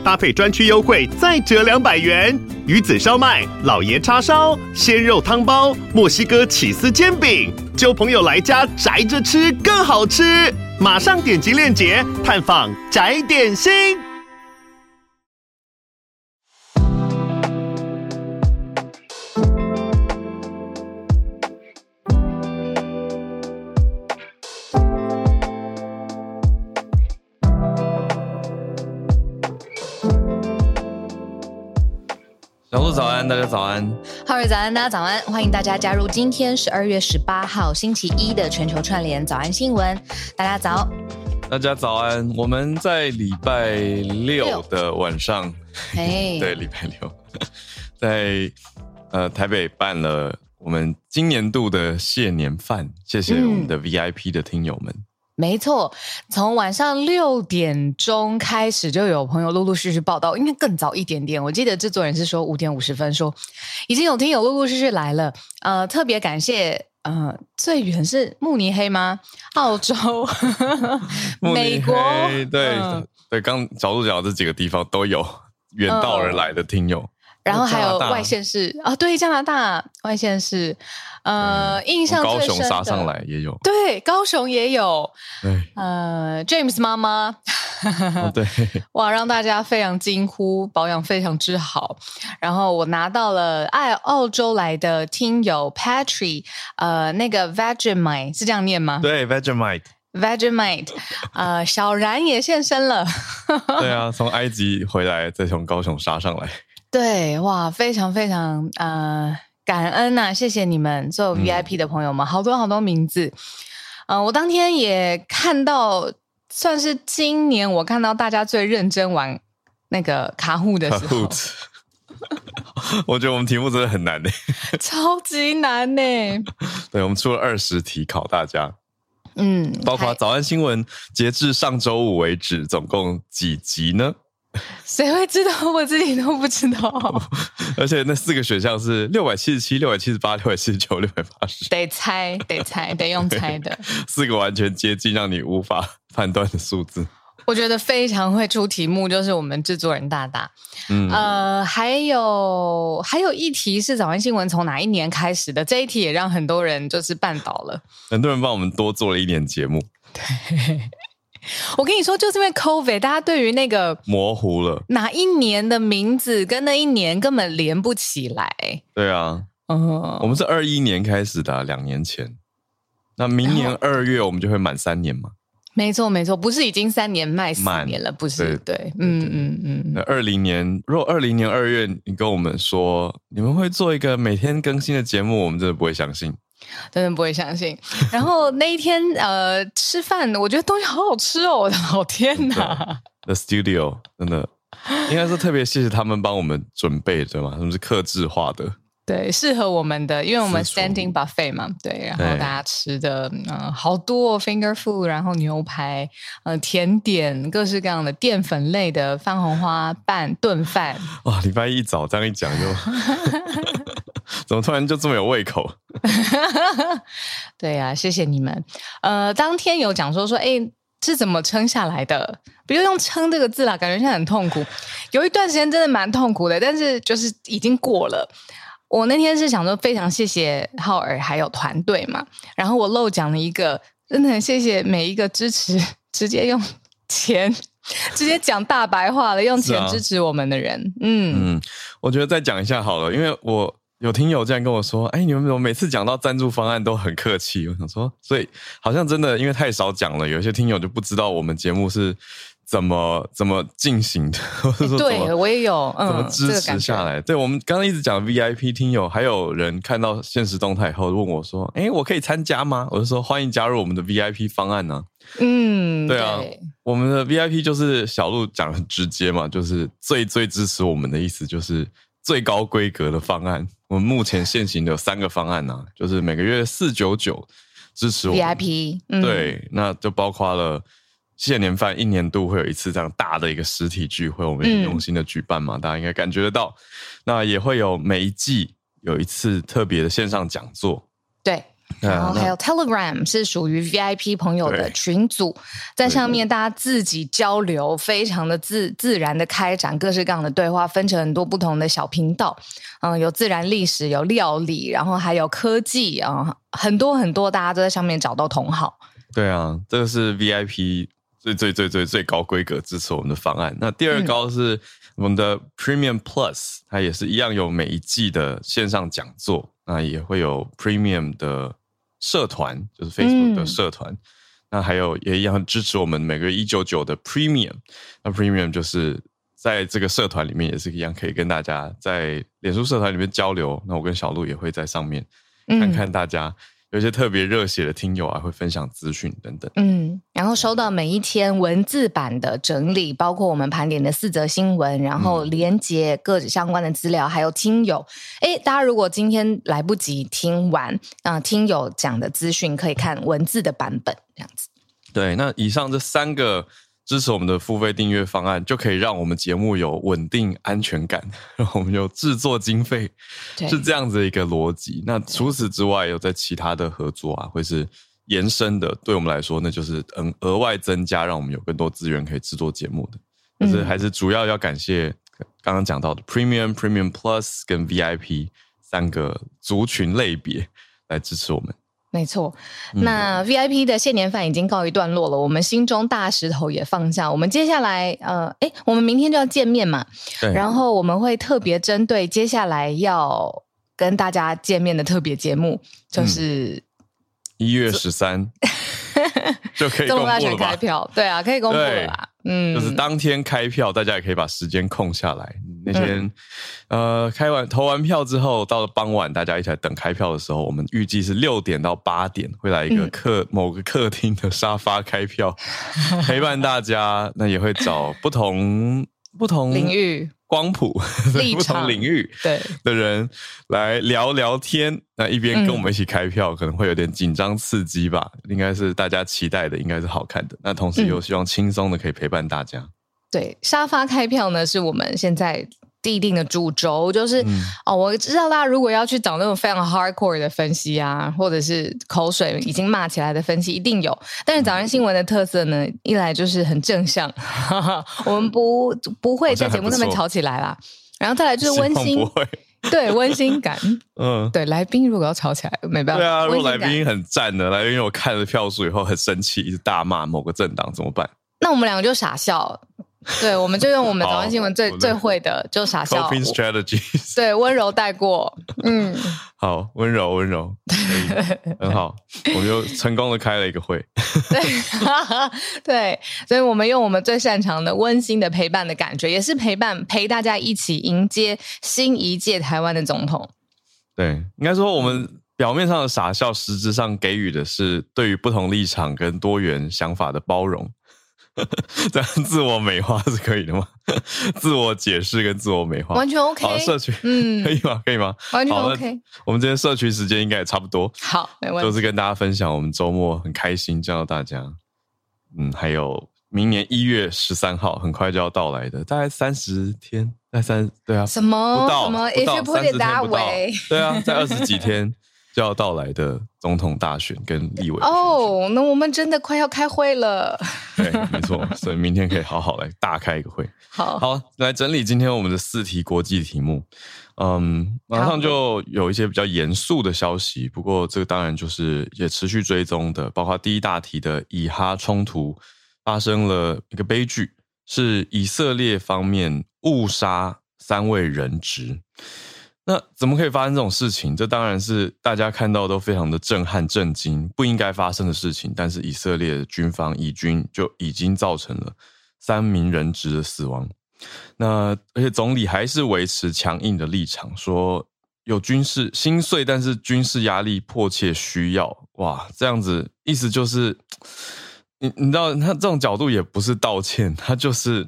搭配专区优惠再折两百元。鱼子烧麦、老爷叉烧、鲜肉汤包、墨西哥起司煎饼，就朋友来家宅着吃更好吃。马上点击链接探访宅点心。安，大家早安。浩瑞早安，大家早安。欢迎大家加入今天十二月十八号星期一的全球串联早安新闻。大家早，大家早安。我们在礼拜六的晚上，哎，对，礼拜六，在呃台北办了我们今年度的谢年饭，谢谢我们的 VIP 的听友们。嗯没错，从晚上六点钟开始就有朋友陆陆续续报道，应该更早一点点。我记得制作人是说五点五十分说已经有听友陆陆续续来了。呃，特别感谢，呃，最远是慕尼黑吗？澳洲、美国，对、呃、对，刚角鹿讲这几个地方都有远道而来的听友。呃然后还有外县市啊、哦，对，加拿大外县市，呃，嗯、印象最深的高雄杀上来也有，对，高雄也有，对，呃，James 妈妈，哦、对，哇，让大家非常惊呼，保养非常之好。然后我拿到了爱澳洲来的听友 Patrick，呃，那个 Vegemite 是这样念吗？对，Vegemite，Vegemite，呃，小然也现身了，对啊，从埃及回来，再从高雄杀上来。对，哇，非常非常呃感恩呐、啊，谢谢你们所有 VIP 的朋友们，嗯、好多好多名字，嗯、呃，我当天也看到，算是今年我看到大家最认真玩那个卡户的时候，我觉得我们题目真的很难呢，超级难呢，对，我们出了二十题考大家，嗯，包括早安新闻，截至上周五为止，总共几集呢？谁会知道？我自己都不知道。而且那四个选项是六百七十七、六百七十八、六百七十九、六百八十，得猜，得猜，得用猜的。四个完全接近，让你无法判断的数字。我觉得非常会出题目，就是我们制作人大大。嗯，呃，还有还有一题是早安新闻从哪一年开始的？这一题也让很多人就是绊倒了。很多人帮我们多做了一年节目。对。我跟你说，就是因为 COVID，大家对于那个模糊了哪一年的名字跟那一年根本连不起来。对啊，嗯，我们是二一年开始的啊，两年前。那明年二月我们就会满三年嘛？没错，没错，不是已经三年卖四年了？不是，对，对，嗯嗯嗯。那二零年，如果二零年二月你跟我们说你们会做一个每天更新的节目，我们真的不会相信。真的不会相信。然后那一天，呃，吃饭，我觉得东西好好吃哦！我的老天哪！The Studio 真的应该是特别谢谢他们帮我们准备的，对吗？他们是克制化的，对，适合我们的，因为我们 Standing Buffet 嘛，对，然后大家吃的，嗯、呃，好多、哦、Finger Food，然后牛排，呃，甜点，各式各样的淀粉类的番红花拌炖饭。哇，礼拜一早这样一讲就。怎么突然就这么有胃口？对呀、啊，谢谢你们。呃，当天有讲说说，哎，是怎么撑下来的？不用用“撑”这个字啦，感觉现在很痛苦。有一段时间真的蛮痛苦的，但是就是已经过了。我那天是想说，非常谢谢浩尔还有团队嘛。然后我漏讲了一个，真的很谢谢每一个支持，直接用钱，直接讲大白话了，用钱支持我们的人。啊、嗯嗯，我觉得再讲一下好了，因为我。有听友这样跟我说：“哎，你们怎么每次讲到赞助方案都很客气？”我想说，所以好像真的因为太少讲了，有些听友就不知道我们节目是怎么怎么进行的，或者说对我也有、嗯、怎么支持下来。这个、对我们刚刚一直讲 VIP 听友，还有人看到现实动态以后问我说：“哎，我可以参加吗？”我就说：“欢迎加入我们的 VIP 方案呢、啊。”嗯，对啊对，我们的 VIP 就是小鹿讲的很直接嘛，就是最最支持我们的意思，就是最高规格的方案。我们目前现行的有三个方案呢、啊，就是每个月四九九支持我 VIP，嗯，对，那就包括了谢年饭一年度会有一次这样大的一个实体聚会，我们很用心的举办嘛，嗯、大家应该感觉得到。那也会有每一季有一次特别的线上讲座，对。然后还有 Telegram 是属于 VIP 朋友的群组，在上面大家自己交流，非常的自自然的开展各式各样的对话，分成很多不同的小频道，嗯，有自然历史，有料理，然后还有科技啊，很多很多，大家都在上面找到同好。对啊，这个是 VIP 最最最最最高规格支持我们的方案。那第二高是我们的 Premium Plus，它也是一样有每一季的线上讲座，那也会有 Premium 的。社团就是 Facebook 的社团，嗯、那还有也一样支持我们每个月一九九的 Premium，那 Premium 就是在这个社团里面也是一样可以跟大家在脸书社团里面交流。那我跟小鹿也会在上面看看大家。有些特别热血的听友啊，会分享资讯等等。嗯，然后收到每一天文字版的整理，包括我们盘点的四则新闻，然后连接各相关的资料，还有听友。哎，大家如果今天来不及听完啊、呃，听友讲的资讯可以看文字的版本，这样子。对，那以上这三个。支持我们的付费订阅方案，就可以让我们节目有稳定安全感，然后我们有制作经费，是这样子的一个逻辑。那除此之外，有在其他的合作啊，或是延伸的，对我们来说，那就是嗯额外增加，让我们有更多资源可以制作节目的。但是还是主要要感谢刚刚讲到的 Premium、Premium Plus 跟 VIP 三个族群类别来支持我们。没错，那 VIP 的谢年饭已经告一段落了，我们心中大石头也放下。我们接下来，呃，诶，我们明天就要见面嘛，对。然后我们会特别针对接下来要跟大家见面的特别节目，就是一月十三 就可以公布了吧？开票，对啊，可以公布了吧？嗯，就是当天开票，大家也可以把时间空下来。那天，嗯、呃，开完投完票之后，到了傍晚，大家一起来等开票的时候，我们预计是六点到八点会来一个客、嗯、某个客厅的沙发开票，陪伴大家。那也会找不同不同领域光谱 不同领域对的人来聊聊天。那一边跟我们一起开票，嗯、可能会有点紧张刺激吧？应该是大家期待的，应该是好看的。那同时又希望轻松的可以陪伴大家。嗯对，沙发开票呢，是我们现在订定的主轴，就是、嗯、哦，我知道大家如果要去找那种非常 hardcore 的分析啊，或者是口水已经骂起来的分析，一定有。但是早上新闻的特色呢，一来就是很正向，哈哈，我们不不会在节目上面吵起来啦。然后再来就是温馨，对温馨感，嗯，对，来宾如果要吵起来，没办法。对啊，如果来宾很赞的来宾，我看了票数以后很生气，一直大骂某个政党，怎么办？那我们两个就傻笑。对，我们就用我们早安新闻最最会的，就傻笑。Coping strategies。对，温柔带过。嗯，好，温柔温柔，很好。我们就成功的开了一个会。对，对，所以我们用我们最擅长的温馨的陪伴的感觉，也是陪伴陪大家一起迎接新一届台湾的总统。对，应该说我们表面上的傻笑，实质上给予的是对于不同立场跟多元想法的包容。这样自我美化是可以的吗？自我解释跟自我美化完全 OK。好，社群，嗯，可以吗？可以吗？完全 OK。我们今天社群时间应该也差不多。好，没问题。就是跟大家分享，我们周末很开心见到大家。嗯，还有明年一月十三号，很快就要到来的，大概三十天，在三对啊，什么？不到，什么？不到三十天不到。对啊，在二十几天。就要到来的总统大选跟立委哦，oh, 那我们真的快要开会了。对，没错，所以明天可以好好来大开一个会。好，好，来整理今天我们的四题国际题目。嗯，马上就有一些比较严肃的消息，不过这个当然就是也持续追踪的，包括第一大题的以哈冲突发生了一个悲剧，是以色列方面误杀三位人质。那怎么可以发生这种事情？这当然是大家看到都非常的震撼、震惊，不应该发生的事情。但是以色列军方以军就已经造成了三名人质的死亡。那而且总理还是维持强硬的立场，说有军事心碎，但是军事压力迫切需要。哇，这样子意思就是，你你知道他这种角度也不是道歉，他就是。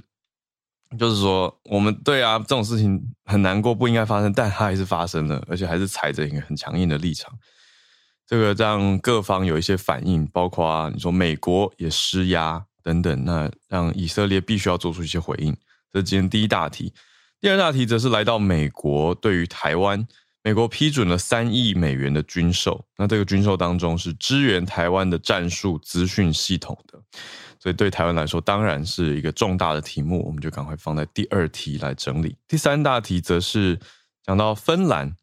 就是说，我们对啊，这种事情很难过，不应该发生，但它还是发生了，而且还是踩着一个很强硬的立场。这个让各方有一些反应，包括你说美国也施压等等，那让以色列必须要做出一些回应。这是今天第一大题。第二大题则是来到美国对于台湾，美国批准了三亿美元的军售，那这个军售当中是支援台湾的战术资讯系统的，所以对台湾来说当然是一个重大的题目，我们就赶快放在第二题来整理。第三大题则是讲到芬兰。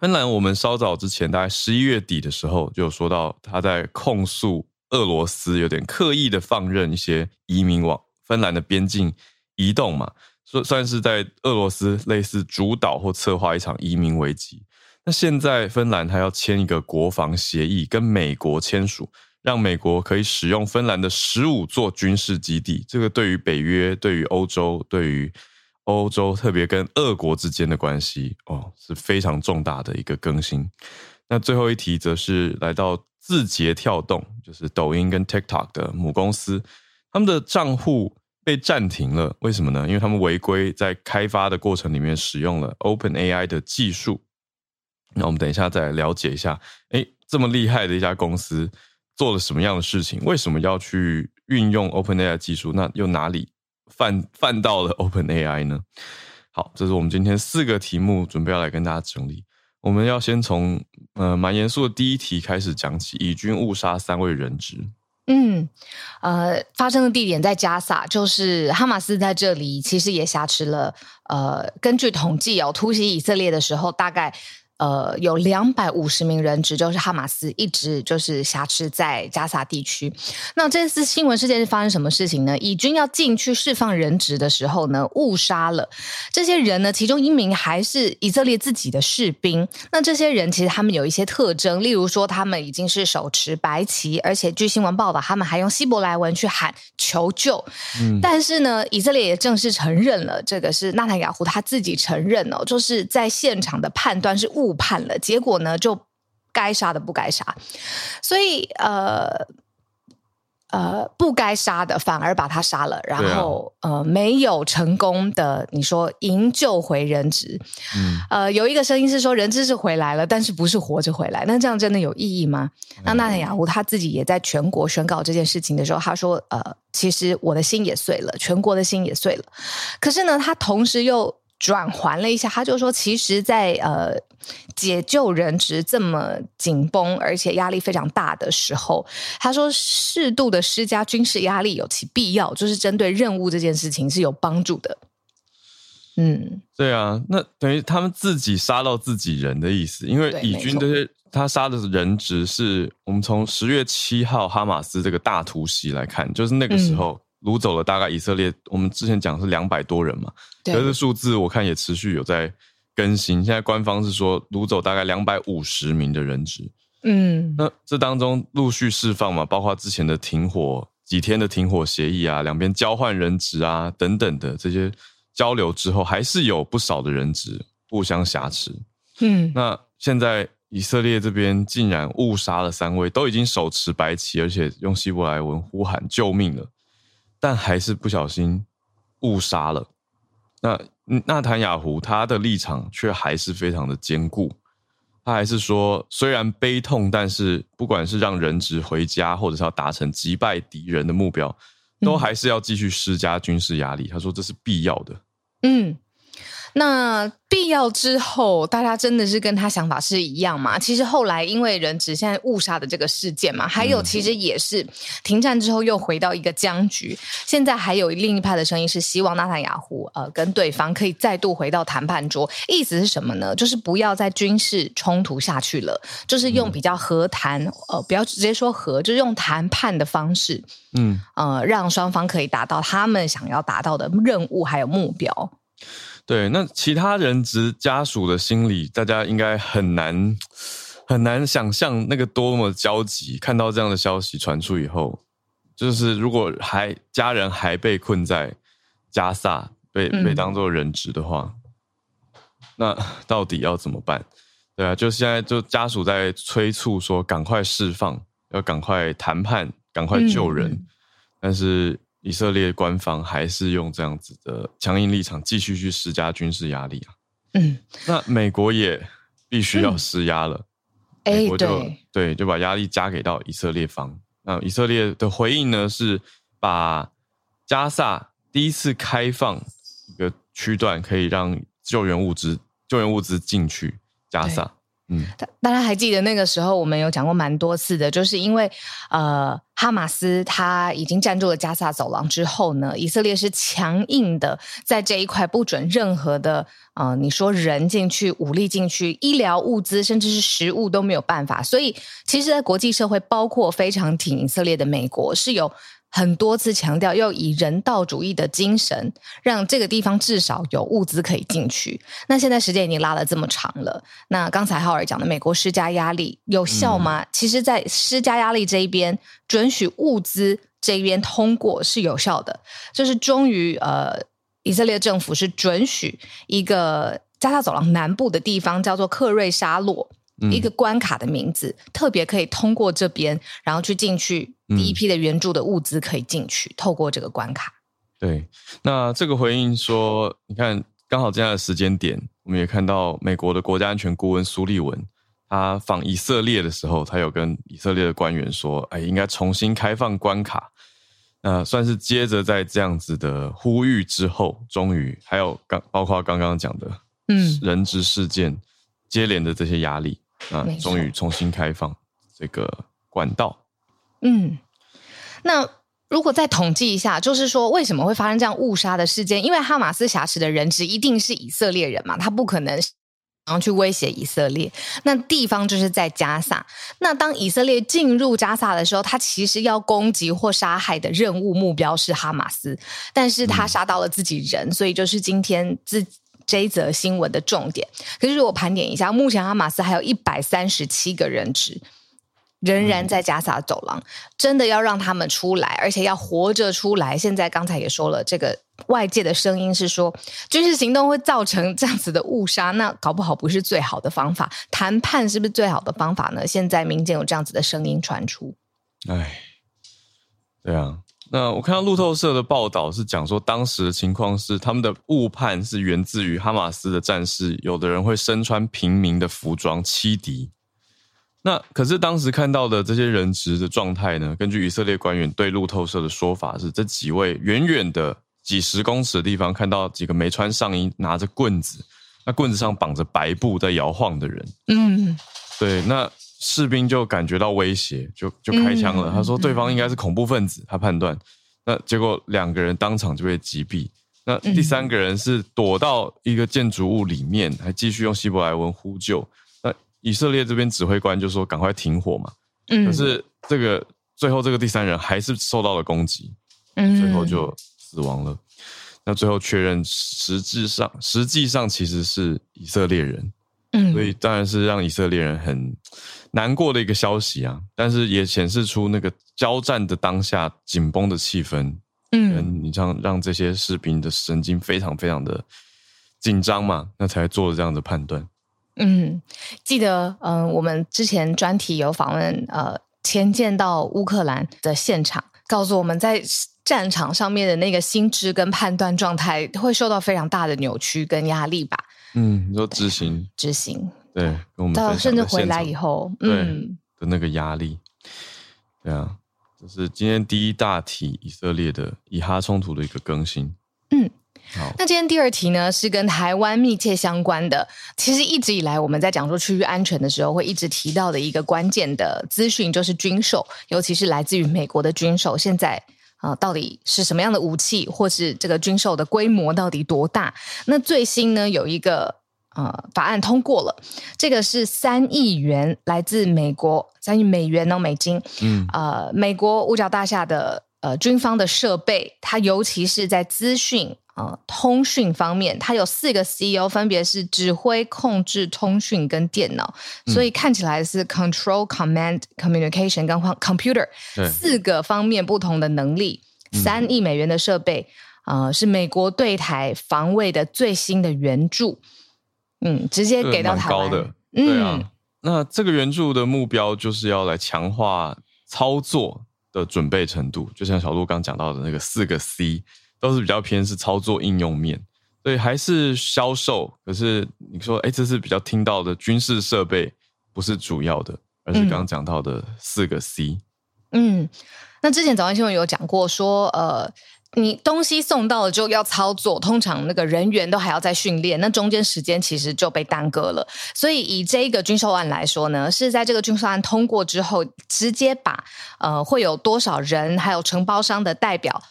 芬兰，我们稍早之前，大概十一月底的时候，就有说到他在控诉俄罗斯有点刻意的放任一些移民往芬兰的边境移动嘛，算算是在俄罗斯类似主导或策划一场移民危机。那现在芬兰他要签一个国防协议，跟美国签署，让美国可以使用芬兰的十五座军事基地。这个对于北约、对于欧洲、对于欧洲特别跟俄国之间的关系哦，是非常重大的一个更新。那最后一题则是来到字节跳动，就是抖音跟 TikTok 的母公司，他们的账户被暂停了。为什么呢？因为他们违规在开发的过程里面使用了 OpenAI 的技术。那我们等一下再了解一下，诶，这么厉害的一家公司做了什么样的事情？为什么要去运用 OpenAI 技术？那又哪里？犯犯到了 OpenAI 呢？好，这是我们今天四个题目，准备要来跟大家整理。我们要先从呃蛮严肃的第一题开始讲起，以军误杀三位人质。嗯，呃，发生的地点在加萨，就是哈马斯在这里其实也挟持了。呃，根据统计哦，突袭以色列的时候，大概。呃，有两百五十名人质，就是哈马斯一直就是挟持在加萨地区。那这次新闻事件是发生什么事情呢？以军要进去释放人质的时候呢，误杀了这些人呢，其中一名还是以色列自己的士兵。那这些人其实他们有一些特征，例如说他们已经是手持白旗，而且据新闻报道，他们还用希伯来文去喊求救。嗯，但是呢，以色列也正式承认了，这个是纳坦雅胡他自己承认哦，就是在现场的判断是误。误判了，结果呢，就该杀的不该杀，所以呃呃，不该杀的反而把他杀了，然后、啊、呃没有成功的，你说营救回人质，嗯，呃，有一个声音是说人质是回来了，但是不是活着回来，那这样真的有意义吗？嗯、那纳坦雅胡他自己也在全国宣告这件事情的时候，他说呃，其实我的心也碎了，全国的心也碎了，可是呢，他同时又。转还了一下，他就说，其实在，在呃解救人质这么紧绷而且压力非常大的时候，他说适度的施加军事压力有其必要，就是针对任务这件事情是有帮助的。嗯，对啊，那等于他们自己杀到自己人的意思，因为以军这些他杀的人质是我们从十月七号哈马斯这个大突袭来看，就是那个时候。嗯掳走了大概以色列，我们之前讲是两百多人嘛，对，可是数字我看也持续有在更新。现在官方是说掳走大概两百五十名的人质，嗯，那这当中陆续释放嘛，包括之前的停火几天的停火协议啊，两边交换人质啊等等的这些交流之后，还是有不少的人质互相挟持。嗯，那现在以色列这边竟然误杀了三位，都已经手持白旗，而且用希伯来文呼喊救命了。但还是不小心误杀了。那纳坦雅胡他的立场却还是非常的坚固，他还是说，虽然悲痛，但是不管是让人质回家，或者是要达成击败敌人的目标，都还是要继续施加军事压力。他说这是必要的。嗯。那必要之后，大家真的是跟他想法是一样吗？其实后来因为人质现在误杀的这个事件嘛，还有其实也是停战之后又回到一个僵局。现在还有另一派的声音是希望纳坦雅胡呃跟对方可以再度回到谈判桌。意思是什么呢？就是不要再军事冲突下去了，就是用比较和谈呃不要直接说和，就是用谈判的方式，嗯呃让双方可以达到他们想要达到的任务还有目标。对，那其他人质家属的心理，大家应该很难很难想象那个多么焦急。看到这样的消息传出以后，就是如果还家人还被困在加萨，被被当作人质的话，嗯，那到底要怎么办？对啊，就现在就家属在催促说，赶快释放，要赶快谈判，赶快救人，嗯，但是。以色列官方还是用这样子的强硬立场，继续去施加军事压力啊。嗯，那美国也必须要施压了。美国就对，对，就把压力加给到以色列方。那以色列的回应呢，是把加萨第一次开放一个区段，可以让救援物资、救援物资进去加萨。嗯，大大家还记得那个时候，我们有讲过蛮多次的，就是因为呃，哈马斯他已经占住了加萨走廊之后呢，以色列是强硬的在这一块不准任何的呃，你说人进去、武力进去、医疗物资甚至是食物都没有办法。所以，其实，在国际社会，包括非常挺以色列的美国，是有。很多次强调要以人道主义的精神，让这个地方至少有物资可以进去。那现在时间已经拉了这么长了，那刚才浩尔讲的美国施加压力有效吗？嗯、其实，在施加压力这一边，准许物资这一边通过是有效的。就是终于，呃，以色列政府是准许一个加沙走廊南部的地方叫做克瑞沙洛。一个关卡的名字，嗯、特别可以通过这边，然后去进去。第一批的援助的物资可以进去，嗯、透过这个关卡。对，那这个回应说，你看，刚好这样的时间点，我们也看到美国的国家安全顾问苏利文，他访以色列的时候，他有跟以色列的官员说，哎，应该重新开放关卡。那算是接着在这样子的呼吁之后，终于还有刚包括刚刚讲的，嗯，人质事件接连的这些压力。啊，终于重新开放这个管道。嗯，那如果再统计一下，就是说为什么会发生这样误杀的事件？因为哈马斯挟持的人质一定是以色列人嘛，他不可能然后去威胁以色列。那地方就是在加萨。那当以色列进入加萨的时候，他其实要攻击或杀害的任务目标是哈马斯，但是他杀到了自己人，嗯、所以就是今天自。这一则新闻的重点，可是如果盘点一下，目前哈马斯还有一百三十七个人质仍然在加沙走廊，真的要让他们出来，而且要活着出来。现在刚才也说了，这个外界的声音是说，军事行动会造成这样子的误杀，那搞不好不是最好的方法。谈判是不是最好的方法呢？现在民间有这样子的声音传出。哎，对啊。那我看到路透社的报道是讲说，当时的情况是他们的误判是源自于哈马斯的战士，有的人会身穿平民的服装欺敌。那可是当时看到的这些人质的状态呢？根据以色列官员对路透社的说法是，这几位远远的几十公尺的地方看到几个没穿上衣、拿着棍子，那棍子上绑着白布在摇晃的人。嗯，对，那。士兵就感觉到威胁，就就开枪了。他说对方应该是恐怖分子，他判断。那结果两个人当场就被击毙。那第三个人是躲到一个建筑物里面，还继续用希伯来文呼救。那以色列这边指挥官就说赶快停火嘛。可是这个最后这个第三人还是受到了攻击，最后就死亡了。那最后确认实质上实际上其实是以色列人。所以当然是让以色列人很难过的一个消息啊，但是也显示出那个交战的当下紧绷的气氛。嗯，你这样让这些士兵的神经非常非常的紧张嘛，那才做了这样的判断。嗯，记得嗯、呃，我们之前专题有访问呃，前进到乌克兰的现场，告诉我们在战场上面的那个心智跟判断状态会受到非常大的扭曲跟压力吧。嗯，你说执行，执行，对，跟我们到甚至回来以后，嗯，的那个压力，对啊，这是今天第一大题以色列的以哈冲突的一个更新。嗯，好，那今天第二题呢，是跟台湾密切相关的。其实一直以来我们在讲说区域安全的时候，会一直提到的一个关键的资讯，就是军售，尤其是来自于美国的军售。现在。啊，到底是什么样的武器，或是这个军售的规模到底多大？那最新呢，有一个呃法案通过了，这个是三亿元来自美国，三亿美元哦，美金，嗯，呃，美国五角大厦的呃军方的设备，它尤其是在资讯。呃，通讯方面，它有四个 CEO，分别是指挥、控制、通讯跟电脑，嗯、所以看起来是 Control、Command、Communication 跟 Computer 四个方面不同的能力。三亿美元的设备，呃，是美国对台防卫的最新的援助。嗯，直接给到台湾。高的，嗯、对啊。那这个援助的目标就是要来强化操作的准备程度，就像小鹿刚讲到的那个四个 C。都是比较偏是操作应用面，所以还是销售。可是你说，哎，这是比较听到的军事设备不是主要的，而是刚刚讲到的四个 C。嗯，那之前早安新闻有讲过说，呃。你东西送到了之后要操作，通常那个人员都还要再训练，那中间时间其实就被耽搁了。所以以这个军售案来说呢，是在这个军售案通过之后，直接把呃会有多少人，还有承包商的代表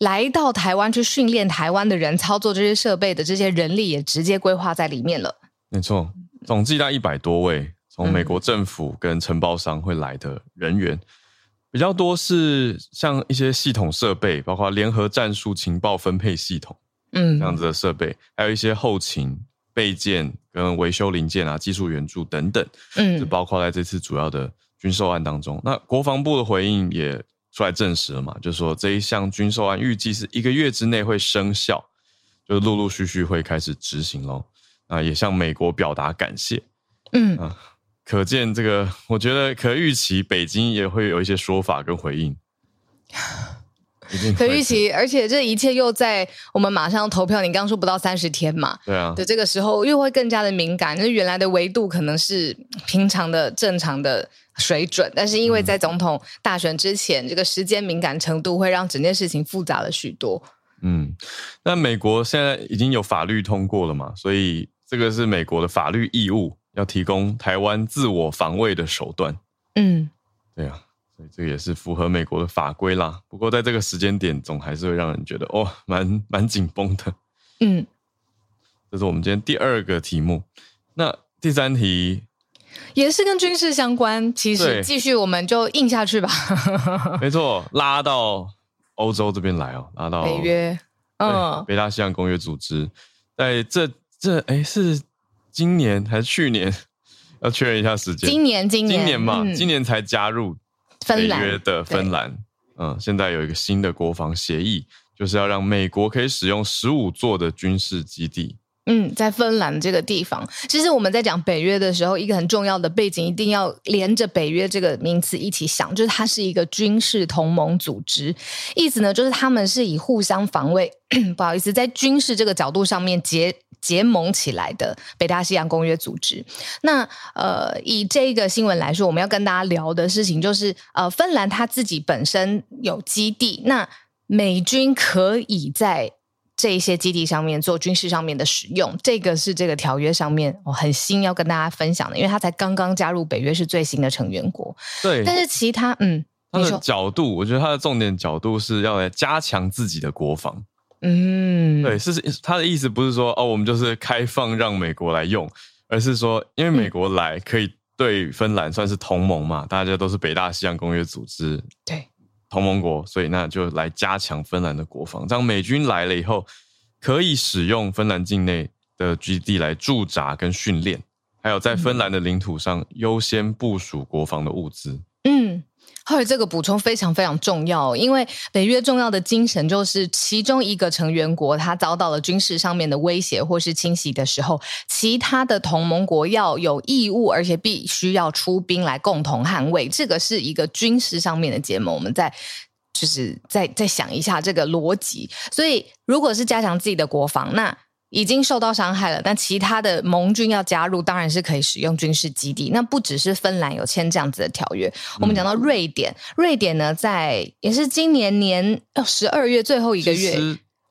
来到台湾去训练台湾的人操作这些设备的这些人力也直接规划在里面了。没错，总计大概一百多位从美国政府跟承包商会来的人员。比较多是像一些系统设备，包括联合战术情报分配系统，嗯，这样子的设备，还有一些后勤备件跟维修零件啊、技术援助等等，嗯，就包括在这次主要的军售案当中。那国防部的回应也出来证实了嘛，就是说这一项军售案预计是一个月之内会生效，就陆陆续续会开始执行喽。啊，也向美国表达感谢，嗯啊。可见这个，我觉得可预期，北京也会有一些说法跟回应。可预期，而且这一切又在我们马上投票，你刚刚说不到三十天嘛？对啊。的这个时候又会更加的敏感，那原来的维度可能是平常的正常的水准，但是因为在总统大选之前，嗯、这个时间敏感程度会让整件事情复杂了许多。嗯，那美国现在已经有法律通过了嘛？所以这个是美国的法律义务。要提供台湾自我防卫的手段，嗯，对啊，所以这个也是符合美国的法规啦。不过在这个时间点，总还是会让人觉得哦，蛮蛮紧绷的。嗯，这是我们今天第二个题目。那第三题也是跟军事相关，其实继续我们就硬下去吧。没错，拉到欧洲这边来哦，拉到北约，嗯，北大西洋公约组织，在这这哎是。今年还是去年？要确认一下时间。今年，今年，今年嘛，嗯、今年才加入北约的芬兰。嗯，现在有一个新的国防协议，就是要让美国可以使用十五座的军事基地。嗯，在芬兰这个地方，其实我们在讲北约的时候，一个很重要的背景一定要连着北约这个名词一起想，就是它是一个军事同盟组织，意思呢就是他们是以互相防卫，不好意思，在军事这个角度上面结结盟起来的北大西洋公约组织。那呃，以这个新闻来说，我们要跟大家聊的事情就是，呃，芬兰它自己本身有基地，那美军可以在。这一些基地上面做军事上面的使用，这个是这个条约上面我很新要跟大家分享的，因为他才刚刚加入北约，是最新的成员国。对，但是其他嗯，他的角度，我觉得他的重点角度是要来加强自己的国防。嗯，对，是他的意思不是说哦，我们就是开放让美国来用，而是说因为美国来可以对芬兰算是同盟嘛，大家都是北大西洋公约组织。对。同盟国，所以那就来加强芬兰的国防。这样美军来了以后，可以使用芬兰境内的基地来驻扎跟训练，还有在芬兰的领土上优先部署国防的物资。后来这个补充非常非常重要，因为北约重要的精神就是，其中一个成员国它遭到了军事上面的威胁或是侵袭的时候，其他的同盟国要有义务，而且必须要出兵来共同捍卫。这个是一个军事上面的结盟。我们再就是再再想一下这个逻辑。所以，如果是加强自己的国防，那已经受到伤害了，但其他的盟军要加入，当然是可以使用军事基地。那不只是芬兰有签这样子的条约，嗯、我们讲到瑞典，瑞典呢，在也是今年年十二月最后一个月。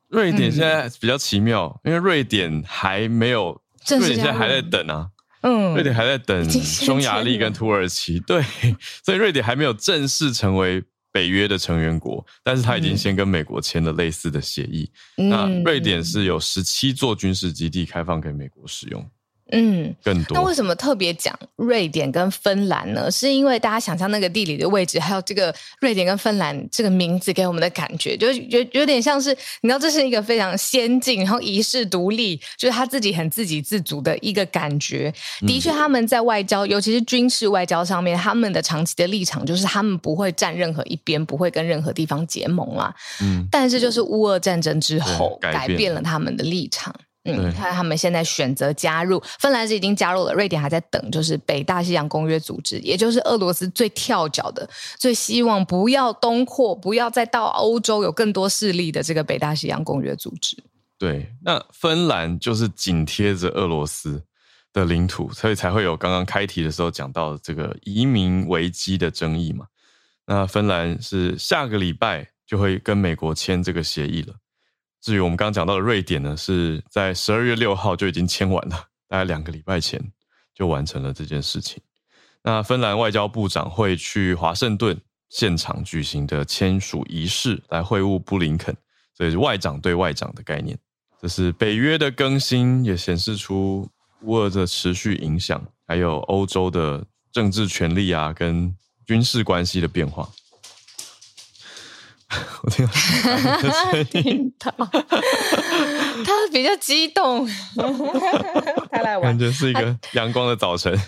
瑞典现在比较奇妙，嗯、因为瑞典还没有，瑞典现在还在等啊，嗯，瑞典还在等匈牙利跟土耳其，对，所以瑞典还没有正式成为。北约的成员国，但是他已经先跟美国签了类似的协议。嗯、那瑞典是有十七座军事基地开放给美国使用。嗯，更多。那为什么特别讲瑞典跟芬兰呢？是因为大家想象那个地理的位置，还有这个瑞典跟芬兰这个名字给我们的感觉，就有有点像是你知道，这是一个非常先进，然后遗世独立，就是他自己很自给自足的一个感觉。的确，他们在外交，尤其是军事外交上面，他们的长期的立场就是他们不会站任何一边，不会跟任何地方结盟啦。嗯，但是就是乌俄战争之后，改变了他们的立场。嗯，看他们现在选择加入，芬兰是已经加入了，瑞典还在等，就是北大西洋公约组织，也就是俄罗斯最跳脚的、最希望不要东扩、不要再到欧洲有更多势力的这个北大西洋公约组织。对，那芬兰就是紧贴着俄罗斯，的领土，所以才会有刚刚开题的时候讲到这个移民危机的争议嘛。那芬兰是下个礼拜就会跟美国签这个协议了。至于我们刚刚讲到的瑞典呢，是在十二月六号就已经签完了，大概两个礼拜前就完成了这件事情。那芬兰外交部长会去华盛顿现场举行的签署仪式来会晤布林肯，所以是外长对外长的概念。这是北约的更新，也显示出乌俄的持续影响，还有欧洲的政治权力啊跟军事关系的变化。我听到听到，他比较激动，他来玩，感觉是一个阳光的早晨。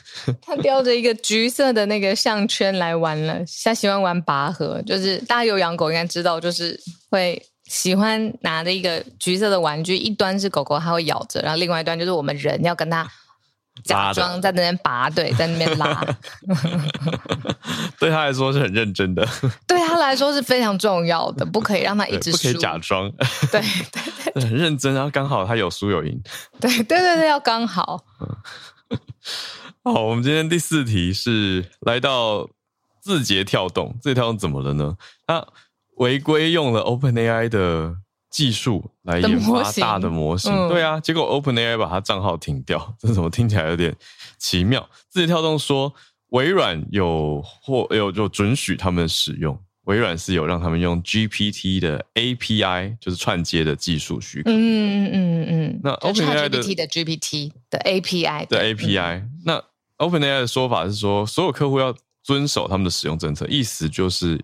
他叼着一个橘色的那个项圈来玩了，他喜欢玩拔河，就是大家有养狗应该知道，就是会喜欢拿着一个橘色的玩具，一端是狗狗，它会咬着，然后另外一端就是我们人要跟它。假装在那边拔，对，在那边拉，对他来说是很认真的，对他来说是非常重要的，不可以让他一直输，不可以假装，对对对，很认真，然后刚好他有输有赢，对对对对，要刚好。好，我们今天第四题是来到字节跳动，字节跳动怎么了呢？他违规用了 OpenAI 的。技术来研发大的模型，嗯、对啊，结果 OpenAI 把它账号停掉，这怎么听起来有点奇妙？字节跳动说微软有或有就准许他们使用，微软是有让他们用 GPT 的 API，就是串接的技术许可。嗯嗯嗯嗯。那 OpenAI 的 GPT 的 GPT 的 API 的 API，嗯、那 OpenAI 的说法是说，所有客户要遵守他们的使用政策，意思就是。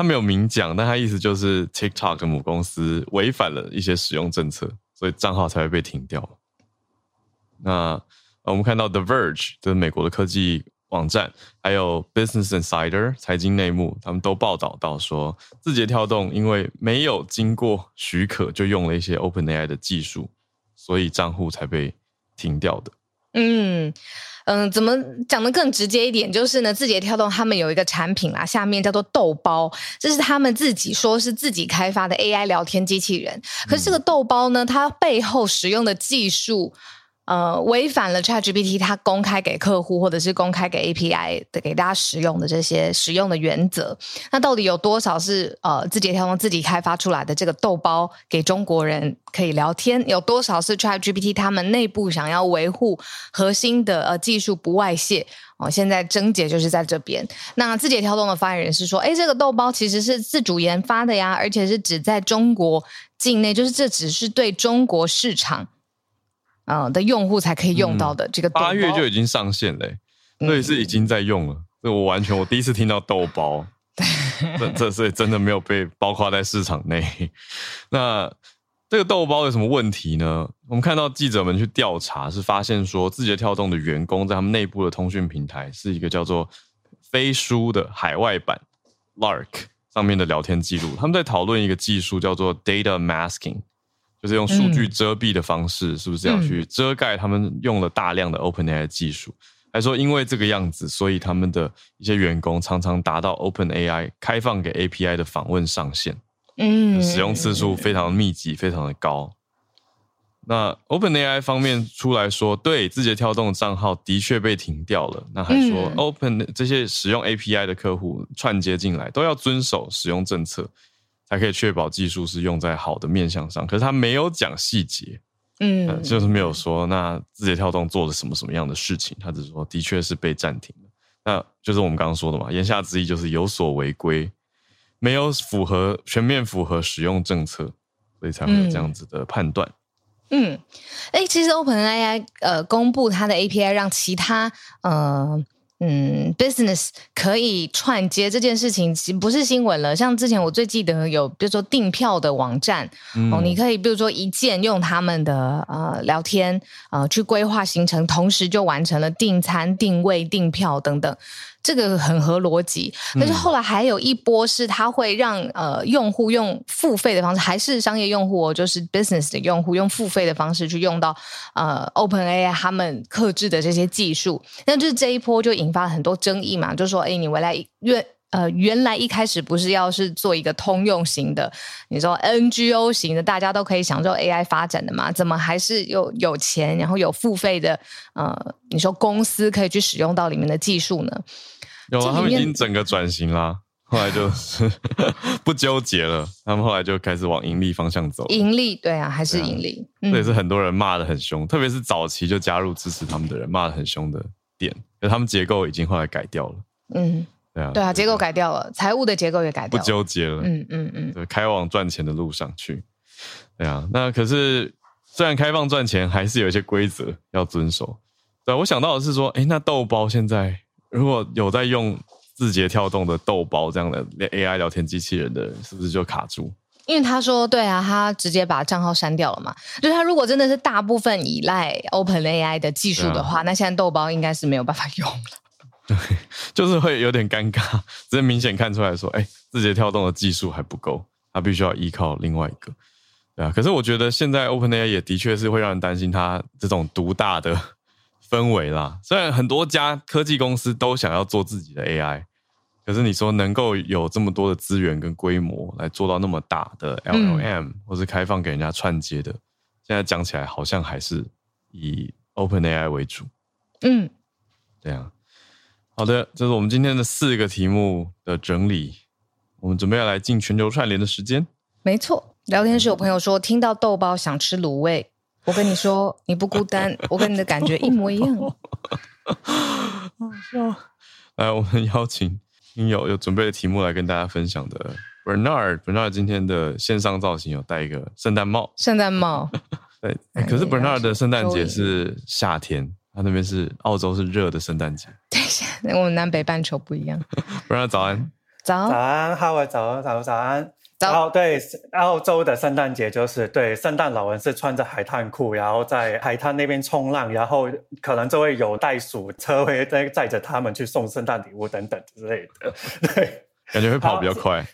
他没有明讲，但他意思就是 TikTok 的母公司违反了一些使用政策，所以账号才会被停掉。那我们看到 The Verge，就是美国的科技网站，还有 Business Insider 财经内幕，他们都报道到说，字节跳动因为没有经过许可就用了一些 OpenAI 的技术，所以账户才被停掉的。嗯。嗯，怎么讲的更直接一点？就是呢，字节跳动他们有一个产品啦，下面叫做豆包，这是他们自己说是自己开发的 AI 聊天机器人。可是这个豆包呢，它背后使用的技术。呃，违反了 ChatGPT 它公开给客户或者是公开给 API 的给大家使用的这些使用的原则，那到底有多少是呃字节跳动自己开发出来的这个豆包给中国人可以聊天？有多少是 ChatGPT 他们内部想要维护核心的呃技术不外泄？哦，现在症结就是在这边。那字节跳动的发言人是说，哎，这个豆包其实是自主研发的呀，而且是只在中国境内，就是这只是对中国市场。嗯，的用户才可以用到的这个八月就已经上线了，所以是已经在用了。这我完全我第一次听到豆包，这这是真的没有被包括在市场内。那这个豆包有什么问题呢？我们看到记者们去调查，是发现说字节跳动的员工在他们内部的通讯平台是一个叫做飞书的海外版 Lark 上面的聊天记录，他们在讨论一个技术叫做 Data Masking。就是用数据遮蔽的方式，是不是这样去遮盖他们用了大量的 OpenAI 技术？还说因为这个样子，所以他们的一些员工常常达到 OpenAI 开放给 API 的访问上限，嗯，使用次数非常密集，非常的高。那 OpenAI 方面出来说，对字节跳动的账号的确被停掉了。那还说 Open 这些使用 API 的客户串接进来都要遵守使用政策。才可以确保技术是用在好的面向上，可是他没有讲细节，嗯、呃，就是没有说那字节跳动做了什么什么样的事情，他只是说的确是被暂停了，那就是我们刚刚说的嘛，言下之意就是有所违规，没有符合全面符合使用政策，所以才会有这样子的判断。嗯，哎、欸，其实 OpenAI 呃公布它的 API 让其他呃。嗯，business 可以串接这件事情，其不是新闻了。像之前我最记得有，比如说订票的网站，嗯、哦，你可以比如说一键用他们的呃聊天呃去规划行程，同时就完成了订餐、定位、订票等等。这个很合逻辑，但是后来还有一波是它会让呃用户用付费的方式，还是商业用户哦，就是 business 的用户用付费的方式去用到呃 OpenAI 他们克制的这些技术，那就是这一波就引发了很多争议嘛，就说哎，你未来愿呃，原来一开始不是要是做一个通用型的，你说 NGO 型的，大家都可以享受 AI 发展的嘛？怎么还是有有钱，然后有付费的？呃，你说公司可以去使用到里面的技术呢？有啊，他们已经整个转型啦，后来就是 不纠结了，他们后来就开始往盈利方向走。盈利，对啊，还是盈利。这也是很多人骂的很凶，特别是早期就加入支持他们的人骂的很凶的点，可他们结构已经后来改掉了。嗯。对啊，对啊，结构改掉了，财务的结构也改掉了，不纠结了。嗯嗯嗯，对，开往赚钱的路上去。对啊，那可是虽然开放赚钱，还是有一些规则要遵守。对，我想到的是说，哎，那豆包现在如果有在用字节跳动的豆包这样的 AI 聊天机器人的人，是不是就卡住？因为他说，对啊，他直接把账号删掉了嘛。就是他如果真的是大部分依赖 OpenAI 的技术的话，啊、那现在豆包应该是没有办法用了。对，就是会有点尴尬，只是明显看出来说，哎，字节跳动的技术还不够，它必须要依靠另外一个，对啊。可是我觉得现在 OpenAI 也的确是会让人担心它这种独大的氛围啦。虽然很多家科技公司都想要做自己的 AI，可是你说能够有这么多的资源跟规模来做到那么大的 LLM，嗯，或是开放给人家串接的，现在讲起来好像还是以 OpenAI 为主。嗯，对啊。好的，这是我们今天的四个题目的整理。我们准备要来进全球串联的时间。没错，聊天室有朋友说听到豆包想吃卤味，我跟你说你不孤单，我跟你的感觉一模一样。好笑。来，我们邀请听友有准备的题目来跟大家分享的。Bernard，Bernard 今天的线上造型有戴一个圣诞帽。圣诞帽。对，可是 Bernard 的圣诞节是夏天。他那边是澳洲，是热的圣诞节。等一下，我们南北半球不一样。不然早安，早安，早安，哈喽，早安，早早安。早。对，澳洲的圣诞节就是对，圣诞老人是穿着海滩裤，然后在海滩那边冲浪，然后可能就会有袋鼠车会载载着他们去送圣诞礼物等等之类的。对。感觉会跑比较快，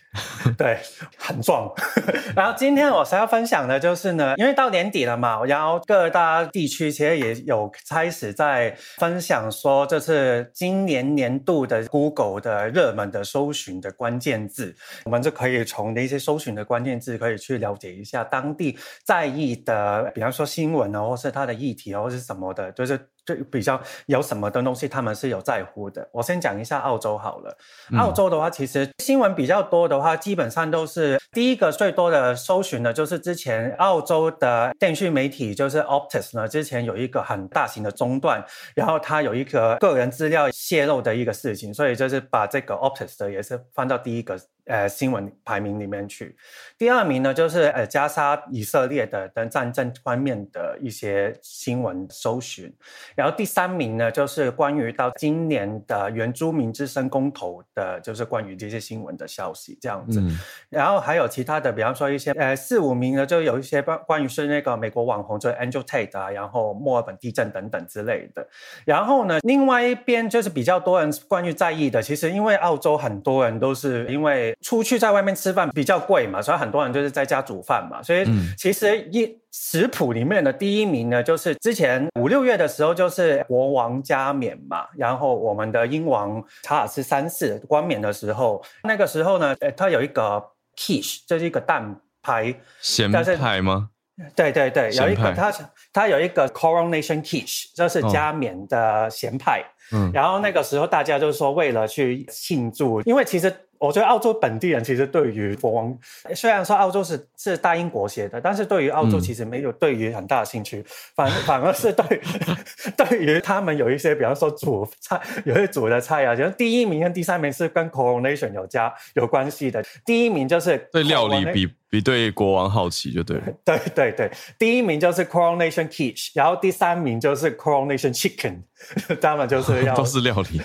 对，很壮。然后今天我想要分享的就是呢，因为到年底了嘛，然后各大地区其实也有开始在分享说，这是今年年度的 Google 的热门的搜寻的关键字，我们就可以从那些搜寻的关键字可以去了解一下当地在意的，比方说新闻哦，或是它的议题哦，或是什么的，就是。就比较有什么的东西，他们是有在乎的。我先讲一下澳洲好了。澳洲的话，其实新闻比较多的话，基本上都是第一个最多的搜寻的，就是之前澳洲的电讯媒体，就是 Optus 呢，之前有一个很大型的中断，然后它有一个个人资料泄露的一个事情，所以就是把这个 Optus 的也是放到第一个。呃，新闻排名里面去，第二名呢就是呃加沙以色列的等战争方面的一些新闻搜寻，然后第三名呢就是关于到今年的原住民之声公投的，就是关于这些新闻的消息这样子，嗯、然后还有其他的，比方说一些呃四五名呢就有一些关关于是那个美国网红，就是 Andrew Tate 啊，然后墨尔本地震等等之类的，然后呢另外一边就是比较多人关于在意的，其实因为澳洲很多人都是因为。出去在外面吃饭比较贵嘛，所以很多人就是在家煮饭嘛。所以其实一食谱里面的第一名呢，就是之前五六月的时候，就是国王加冕嘛。然后我们的英王查尔斯三世冠冕的时候，那个时候呢，呃他有一个 quiche，就是一个蛋派，咸派吗？对对对，有一个他他有一个 coronation quiche，就是加冕的咸派。哦嗯，然后那个时候大家就是说，为了去庆祝，因为其实。我觉得澳洲本地人其实对于国王，虽然说澳洲是是大英国协的，但是对于澳洲其实没有对于很大的兴趣，嗯、反反而是对 对于他们有一些，比方说煮菜，有些煮的菜啊，就是第一名跟第三名是跟 coronation 有加有关系的，第一名就是对料理比比对国王好奇就对了，对对对，第一名就是 coronation quiche，然后第三名就是 coronation chicken。他们就是要 都是料理，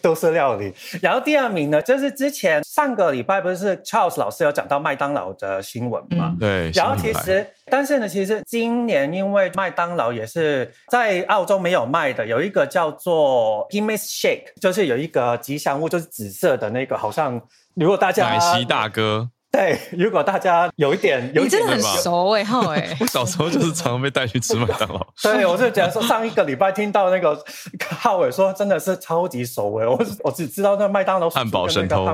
都是料理。然后第二名呢，就是之前上个礼拜不是 Charles 老师有讲到麦当劳的新闻嘛？嗯、对。然后其实，但是呢，其实今年因为麦当劳也是在澳洲没有卖的，有一个叫做 Gimme Shake，就是有一个吉祥物，就是紫色的那个，好像如果大家奶昔大哥。对，如果大家有一点，有一点你真的很熟哎、欸，哈哎、欸，我小时候就是常常被带去吃麦当劳。对，我是觉得说上一个礼拜听到那个浩伟说，真的是超级熟哎，我我只知道那麦当劳汉堡神偷。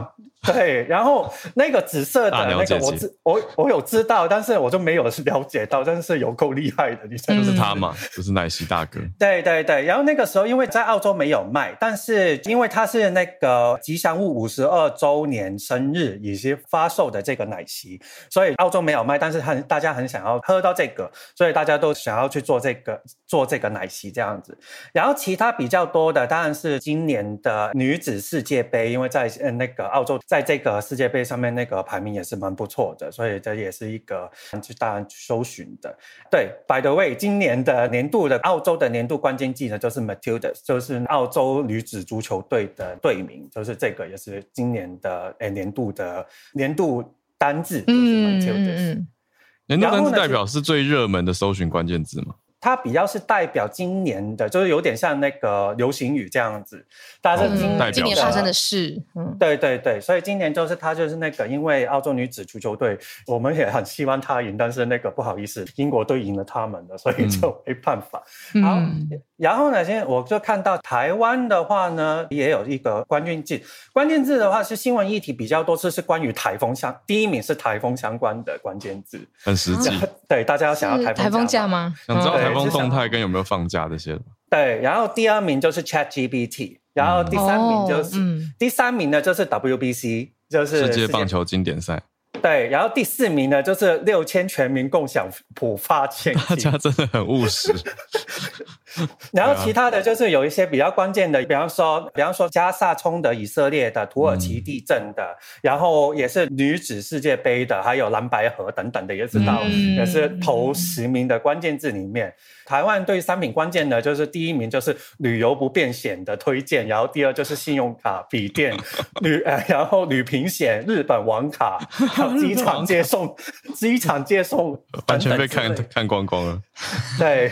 对，然后那个紫色的那个我知我我有知道，但是我就没有了解到，但是有够厉害的，你猜就是他嘛，就是奶昔大哥。对对对，然后那个时候因为在澳洲没有卖，但是因为他是那个吉祥物五十二周年生日以及发售的这个奶昔，所以澳洲没有卖，但是很大家很想要喝到这个，所以大家都想要去做这个做这个奶昔这样子。然后其他比较多的当然是今年的女子世界杯，因为在呃那个澳洲。在这个世界杯上面，那个排名也是蛮不错的，所以这也是一个去大家搜寻的。对，by the way，今年的年度的澳洲的年度关键字呢，就是 Matildas，就是澳洲女子足球队的队名，就是这个也是今年的诶年度的年度单字，就是 Matildas。嗯嗯。年度单字代表是最热门的搜寻关键字吗？它比较是代表今年的，就是有点像那个流行语这样子，但是今、嗯、今年发生的。事，嗯，对对对，所以今年就是它就是那个，因为澳洲女子足球队，我们也很希望她赢，但是那个不好意思，英国队赢了他们的，所以就没办法。嗯、好，然后呢，现在我就看到台湾的话呢，也有一个关键字，关键字的话是新闻议题比较多，是是关于台风相，第一名是台风相关的关键字，很实际。对，大家要想要台风台风假吗？想知道台风动态跟有没有放假这些？对，然后第二名就是 ChatGPT，然后第三名就是、嗯、第三名呢就是 WBC，就是世界棒球经典赛。对，然后第四名呢就是六千全民共享普发现金，大家真的很务实。然后其他的就是有一些比较关键的，比方说，比方说加萨冲的以色列的、土耳其地震的，嗯、然后也是女子世界杯的，还有蓝白河等等的，也知道，嗯、也是头十名的关键字里面。台湾对商品关键的，就是第一名就是旅游不便险的推荐，然后第二就是信用卡、笔电、旅呃，然后旅平险、日本网卡、机场接送、机场接送，完全被看看光光了。对。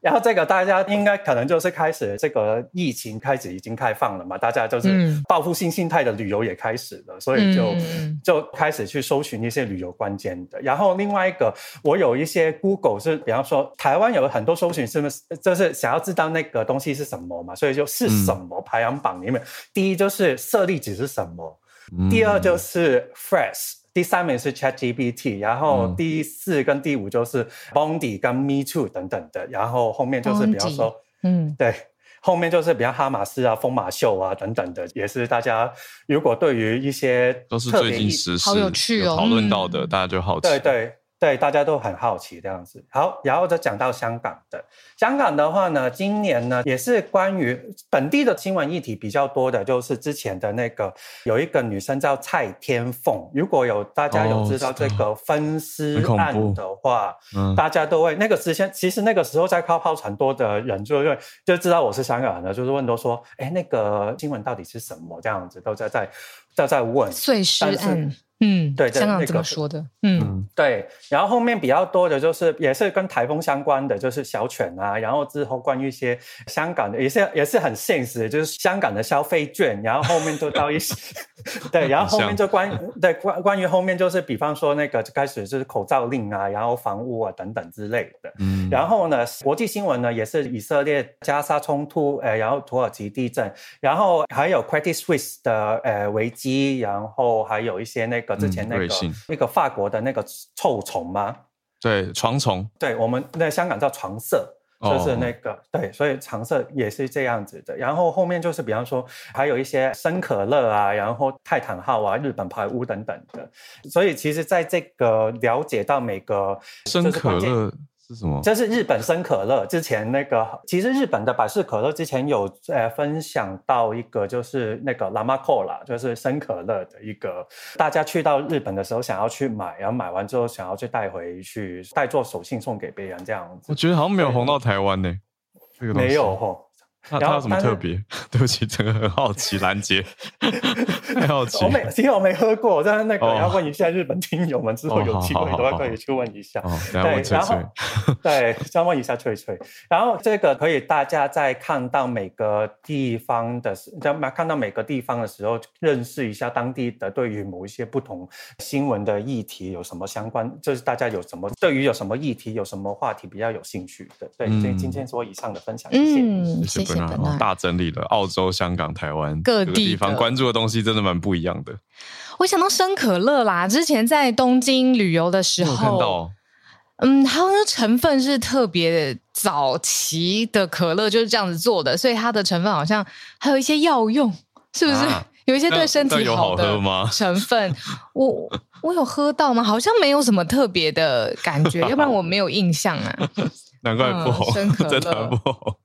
然后这个大家应该可能就是开始这个疫情开始已经开放了嘛，大家就是报复性心态的旅游也开始了，所以就就开始去搜寻一些旅游关键的。然后另外一个，我有一些 Google 是，比方说台湾有很多搜寻是不是就是想要知道那个东西是什么嘛，所以就是什么排行榜里面，第一就是舍利子是什么，第二就是 Fresh。第三名是 ChatGPT，然后第四跟第五就是 Bondi 跟 Me Too 等等的，然后后面就是比方说，嗯，对，后面就是比较哈马斯啊、疯马秀啊等等的，也是大家如果对于一些都是最近时事好有趣哦讨论到的，大家就好奇，对对。对，大家都很好奇这样子。好，然后就讲到香港的。香港的话呢，今年呢也是关于本地的新闻议题比较多的，就是之前的那个有一个女生叫蔡天凤。如果有大家有知道这个分尸案的话，哦、大家都会那个之前其实那个时候在靠泡很多的人就会就知道我是香港人的，就是问都说，哎，那个新闻到底是什么？这样子都在在都在问碎尸案。嗯，对，香港这么说的，嗯，对，然后后面比较多的就是也是跟台风相关的，就是小犬啊，然后之后关于一些香港的，也是也是很现实的，就是香港的消费券，然后后面就到一些，对，然后后面就关对关关于后面就是比方说那个就开始就是口罩令啊，然后房屋啊等等之类的，嗯，然后呢，国际新闻呢也是以色列加沙冲突，呃，然后土耳其地震，然后还有 Credit Suisse 的呃危机，然后还有一些那个。个之前那个那个法国的那个臭虫吗？对，床虫。对，我们在香港叫床色，就是那个、哦、对，所以床色也是这样子的。然后后面就是比方说还有一些生可乐啊，然后泰坦号啊，日本排污等等的。所以其实在这个了解到每个生可乐。是什么？这是日本生可乐。之前那个，其实日本的百事可乐之前有呃分享到一个，就是那个 Lama Cola，就是生可乐的一个，大家去到日本的时候想要去买，然后买完之后想要去带回去，带做手信送给别人这样子。我觉得好像没有红到台湾呢，没有吼。他他有什么特别？对不起，真的很好奇，拦截，很好奇。我没，其实我没喝过，但是那个要问一下日本听友们，之后有机会的话可以去问一下。对，然后对，想问一下翠翠。然后这个可以大家在看到每个地方的，在看到每个地方的时候，认识一下当地的对于某一些不同新闻的议题有什么相关，就是大家有什么对于有什么议题有什么话题比较有兴趣的。对，所以今天做以上的分享，谢谢。嗯，谢谢。大整理了澳洲、香港、台湾各地，地方关注的东西，真的蛮不一样的。我想到生可乐啦，之前在东京旅游的时候，看到，嗯，好像成分是特别早期的可乐就是这样子做的，所以它的成分好像还有一些药用，是不是？啊、有一些对身体好的 成分。我我有喝到吗？好像没有什么特别的感觉，要不然我没有印象啊。难怪不红，真的不红。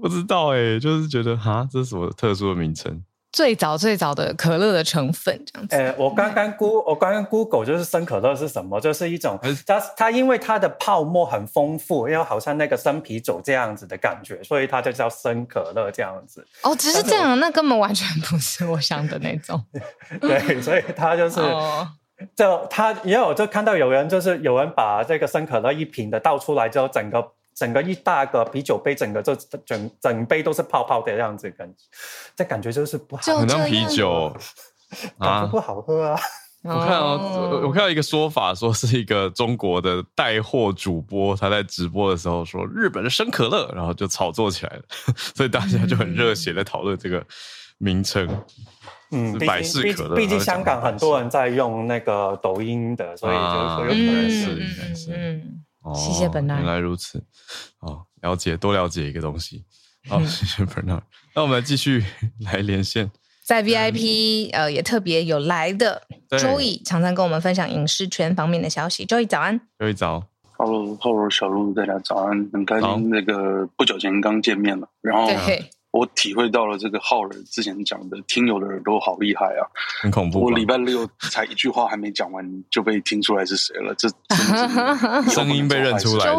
不知道哎、欸，就是觉得哈，这是什么特殊的名称？最早最早的可乐的成分这样子。欸、我刚刚 Go，我刚刚 Google 就是生可乐是什么？就是一种它它因为它的泡沫很丰富，因为好像那个生啤酒这样子的感觉，所以它就叫生可乐这样子。哦，只是这样，那根本完全不是我想的那种。对，所以它就是，哦、就它因为我就看到有人就是有人把这个生可乐一瓶的倒出来之后，整个。整个一大个啤酒杯，整个就整整杯都是泡泡的样子，感觉这感觉就是不好，很像啤酒 啊，不好喝啊！我看到我看到一个说法，说是一个中国的带货主播，他在直播的时候说日本的生可乐，然后就炒作起来了，所以大家就很热血的讨论这个名称。嗯，百事可乐，毕竟香港很多人在用那个抖音的，所以就说有可能是。应该是。嗯。哦，谢谢本来。原来如此，哦，了解多了解一个东西。好，嗯、谢谢 Bernard。那我们继续 来连线，在 VIP、嗯、呃也特别有来的 Joey，常常跟我们分享影视圈方面的消息。Joey 早安，Joey 早，Hello，Hello，小鹿，大家早安，很开心，那个不久前刚见面了，然后。对我体会到了这个浩尔之前讲的，听友的耳朵好厉害啊，很恐怖。我礼拜六才一句话还没讲完就被听出来是谁了，这 声音被认出来了，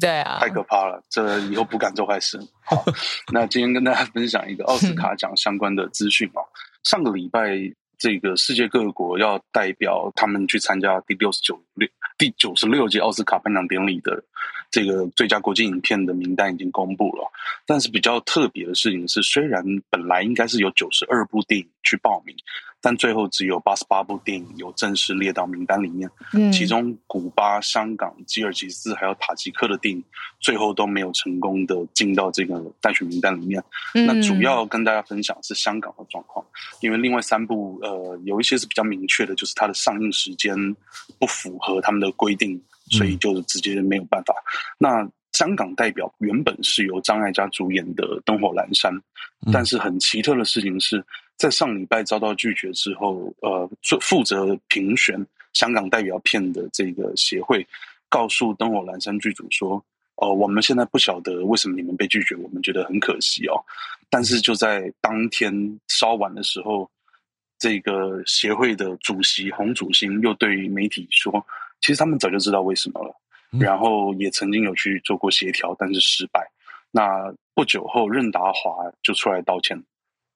对啊，太可怕了，这以后不敢做坏事。好，那今天跟大家分享一个奥斯卡奖相关的资讯啊，上个礼拜。这个世界各国要代表他们去参加第六十九六第九十六届奥斯卡颁奖典礼的这个最佳国际影片的名单已经公布了，但是比较特别的事情是，虽然本来应该是有九十二部电影去报名。但最后只有八十八部电影有正式列到名单里面，嗯，其中古巴、香港、吉尔吉斯还有塔吉克的电影，最后都没有成功的进到这个待选名单里面。嗯，那主要跟大家分享是香港的状况，因为另外三部呃有一些是比较明确的，就是它的上映时间不符合他们的规定，所以就直接没有办法。嗯，那香港代表原本是由张艾嘉主演的《灯火阑珊》，但是很奇特的事情是。在上礼拜遭到拒绝之后，呃，负责评选香港代表片的这个协会告诉《灯火阑珊》剧组说：“哦、呃，我们现在不晓得为什么你们被拒绝，我们觉得很可惜哦。”但是就在当天稍晚的时候，这个协会的主席洪祖兴又对媒体说：“其实他们早就知道为什么了，然后也曾经有去做过协调，但是失败。”那不久后，任达华就出来道歉。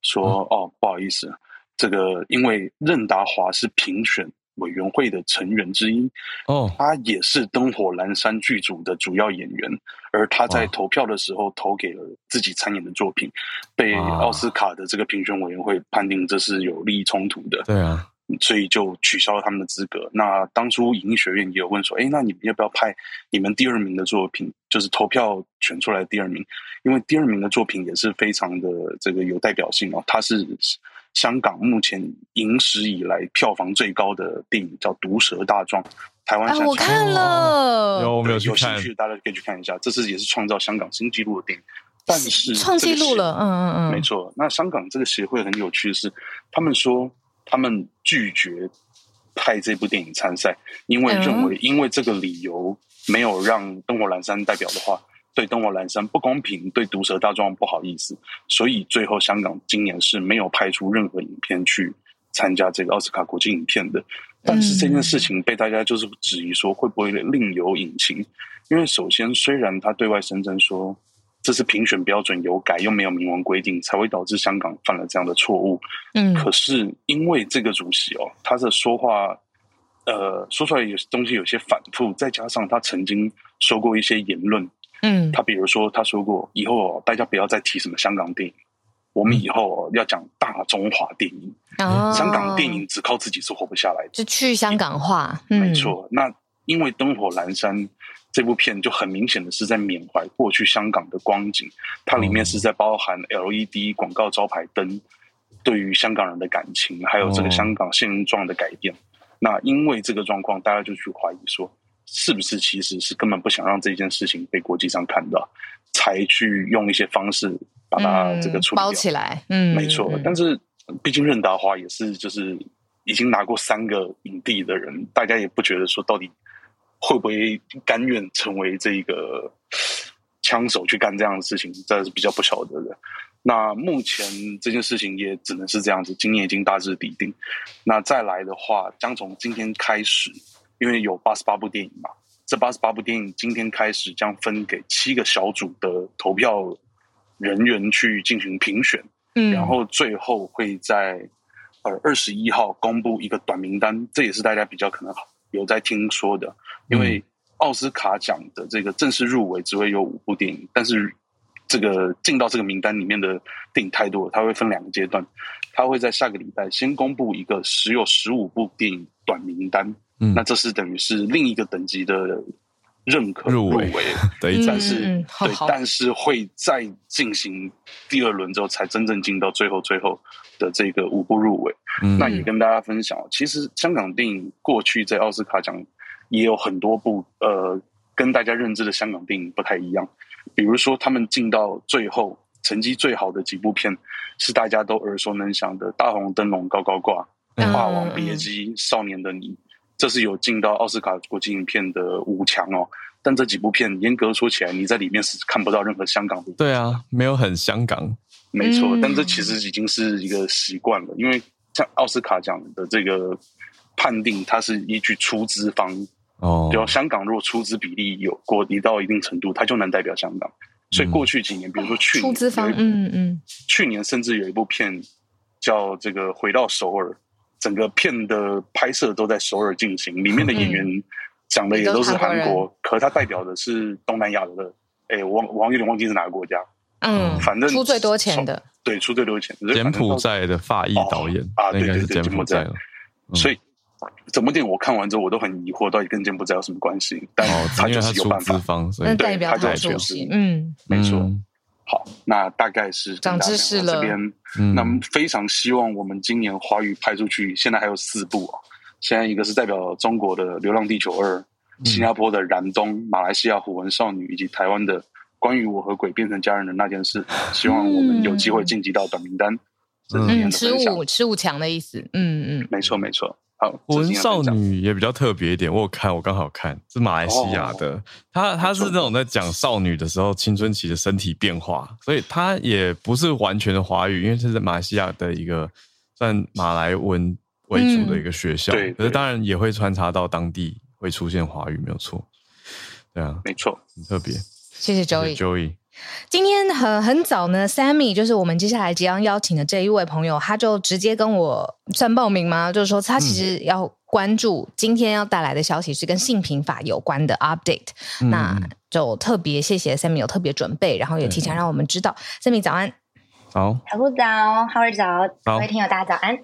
说哦，不好意思，这个因为任达华是评选委员会的成员之一，哦，他也是《灯火阑珊》剧组的主要演员，而他在投票的时候投给了自己参演的作品，被奥斯卡的这个评选委员会判定这是有利益冲突的，对啊，所以就取消了他们的资格。那当初影艺学院也有问说，哎，那你们要不要派你们第二名的作品，就是投票选出来的第二名？因为第二名的作品也是非常的这个有代表性哦，它是香港目前影史以来票房最高的电影，叫《毒舌大壮》。台湾、啊、我看了，有没有？有兴趣大家可以去看一下，这次也是创造香港新纪录的电影。但是创纪录了，嗯嗯嗯，没错。那香港这个协会很有趣的是，他们说他们拒绝派这部电影参赛，因为认为因为这个理由没有让《灯火阑珊》代表的话。对《灯火阑珊》不公平，对《毒舌大壮》不好意思，所以最后香港今年是没有派出任何影片去参加这个奥斯卡国际影片的。但是这件事情被大家就是质疑说会不会另有隐情？因为首先虽然他对外声称说这是评选标准有改又没有明文规定，才会导致香港犯了这样的错误。嗯，可是因为这个主席哦，他的说话，呃，说出来有些东西有些反复，再加上他曾经说过一些言论，嗯，他比如说他说过，以后大家不要再提什么香港电影，我们以后要讲大中华电影，哦，香港电影只靠自己是活不下来的，就去香港化，嗯，没错。那因为灯火阑珊。这部片就很明显的是在缅怀过去香港的光景，它里面是在包含 LED 广告招牌灯对于香港人的感情，还有这个香港现状的改变。那因为这个状况，大家就去怀疑说，是不是其实是根本不想让这件事情被国际上看到，才去用一些方式把它这个处理起来。嗯，没错。但是毕竟任达华也是就是已经拿过三个影帝的人，大家也不觉得说到底。会不会甘愿成为这个枪手去干这样的事情，这是比较不晓得的。那目前这件事情也只能是这样子，今年已经大致底定。那再来的话，将从今天开始，因为有八十八部电影嘛，这八十八部电影今天开始将分给七个小组的投票人员去进行评选，嗯，然后最后会在呃二十一号公布一个短名单，这也是大家比较可能有在听说的。因为奥斯卡奖的这个正式入围只会有五部电影，但是这个进到这个名单里面的电影太多了，它会分两个阶段，它会在下个礼拜先公布一个只有十五部电影短名单，嗯，那这是等于是另一个等级的认可入围，对，但是对，但是会再进行第二轮之后，才真正进到最后最后的这个五部入围。嗯，那也跟大家分享，其实香港电影过去在奥斯卡奖。也有很多部呃，跟大家认知的香港电影不太一样。比如说，他们进到最后成绩最好的几部片，是大家都耳熟能详的《大红灯笼高高挂》《霸王别姬》《少年的你》，这是有进到奥斯卡国际影片的五强哦。但这几部片严格说起来，你在里面是看不到任何香港的。对啊，没有很香港。没错，但这其实已经是一个习惯了，因为像奥斯卡奖的这个判定，它是依据出资方。哦，比如香港如果出资比例有过低到一定程度，它就能代表香港。所以过去几年，比如说去年，出资方，嗯嗯，去年甚至有一部片叫这个《回到首尔》，整个片的拍摄都在首尔进行，里面的演员讲的也都是韩国，可它代表的是东南亚的。哎，我我有点忘记是哪个国家。嗯，反正出最多钱的，对，出最多钱。柬埔寨的法裔导演啊，对对对，柬埔寨。所以。整部电影我看完之后，我都很疑惑，到底跟柬埔寨有什么关系？但他就是有办法，所以代表他就是嗯，没错。好，那大概是长知识了。这边，那非常希望我们今年华语拍出去，现在还有四部哦。现在一个是代表中国的《流浪地球二》，新加坡的《燃冬》，马来西亚《虎纹少女》，以及台湾的《关于我和鬼变成家人的那件事》。希望我们有机会晋级到短名单。嗯，吃五吃五强的意思。嗯嗯，没错没错。好，虎纹少女也比较特别一点，我有看，我刚好看是马来西亚的，他他是那种在讲少女的时候青春期的身体变化，所以他也不是完全的华语，因为是在马来西亚的一个算马来文为主的一个学校，对，可是当然也会穿插到当地会出现华语，没有错，对啊，没错，很特别，谢谢 Joey，Joey。Joey 今天很很早呢，Sammy 就是我们接下来即将邀请的这一位朋友，他就直接跟我算报名吗？就是说他其实要关注今天要带来的消息是跟性平法有关的 update，嗯、那就特别谢谢 Sammy 有特别准备，然后也提前让我们知道。Sammy 早安，好，小鹿早早，各位听友大家早安，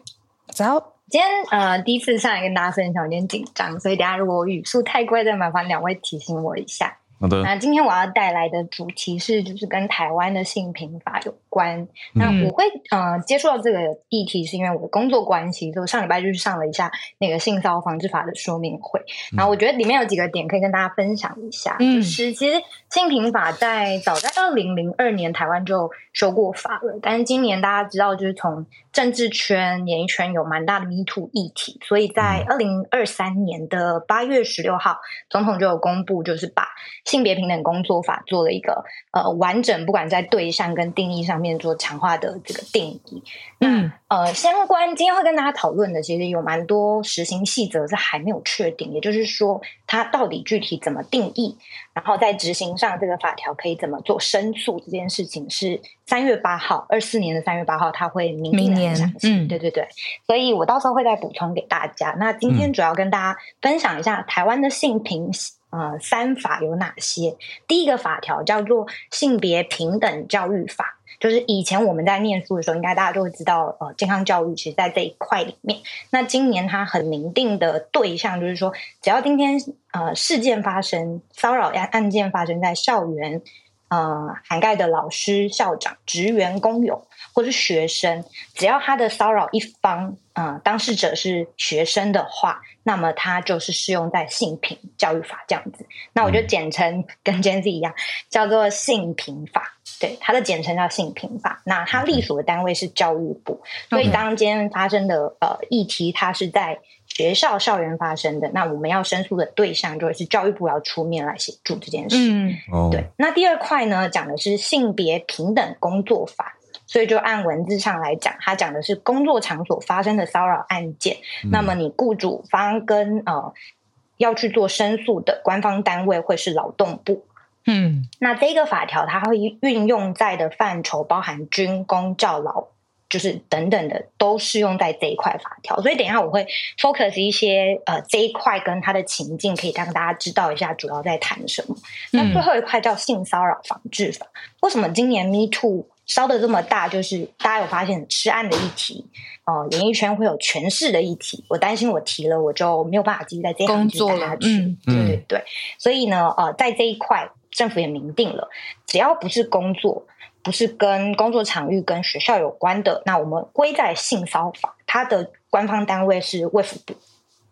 早。今天呃第一次上来跟大家分享，有点紧张，所以等下如果语速太快，再麻烦两位提醒我一下。好的，那今天我要带来的主题是，就是跟台湾的性平法有关。那我会呃接触到这个议题，是因为我的工作关系，所以我上礼拜就去上了一下那个性骚扰防治法的说明会。然后我觉得里面有几个点可以跟大家分享一下，嗯、就是其实性平法在早在二零零二年台湾就修过法了，但是今年大家知道，就是从政治圈、演艺圈有蛮大的 Me Too 议题，所以在二零二三年的八月十六号，总统就有公布，就是把性别平等工作法做了一个呃完整，不管在对象跟定义上面做强化的这个定义。嗯，呃，相关今天会跟大家讨论的，其实有蛮多实行细则是还没有确定，也就是说，它到底具体怎么定义，然后在执行上这个法条可以怎么做申诉这件事情，是三月八号，二四年的三月八号，它会明明年嗯，对对对，所以我到时候会再补充给大家。那今天主要跟大家分享一下台湾的性平呃三法有哪些。第一个法条叫做性别平等教育法。就是以前我们在念书的时候，应该大家都会知道，呃，健康教育其实在这一块里面。那今年它很明定的对象，就是说，只要今天呃事件发生，骚扰案案件发生在校园，呃，涵盖的老师、校长、职员、工友或是学生，只要他的骚扰一方，呃，当事者是学生的话，那么它就是适用在性平教育法这样子。那我就简称跟今天一样，叫做性平法。对，它的简称叫性平法。那它隶属的单位是教育部，所以当今天发生的呃议题，它是在学校校园发生的，那我们要申诉的对象就会是教育部要出面来协助这件事。嗯，对。那第二块呢，讲的是性别平等工作法，所以就按文字上来讲，它讲的是工作场所发生的骚扰案件。嗯、那么你雇主方跟呃要去做申诉的官方单位会是劳动部。嗯，那这个法条它会运用在的范畴包含军工教劳，就是等等的都适用在这一块法条。所以等一下我会 focus 一些呃这一块跟它的情境，可以让大家知道一下主要在谈什么。那最后一块叫性骚扰防治法，为什么今年 Me Too 烧的这么大？就是大家有发现吃案的议题哦、呃，演艺圈会有权势的议题。我担心我提了我就没有办法继续在这行做下去。嗯，对对对。所以呢，呃，在这一块。政府也明定了，只要不是工作，不是跟工作场域跟学校有关的，那我们归在性骚法，它的官方单位是卫福部。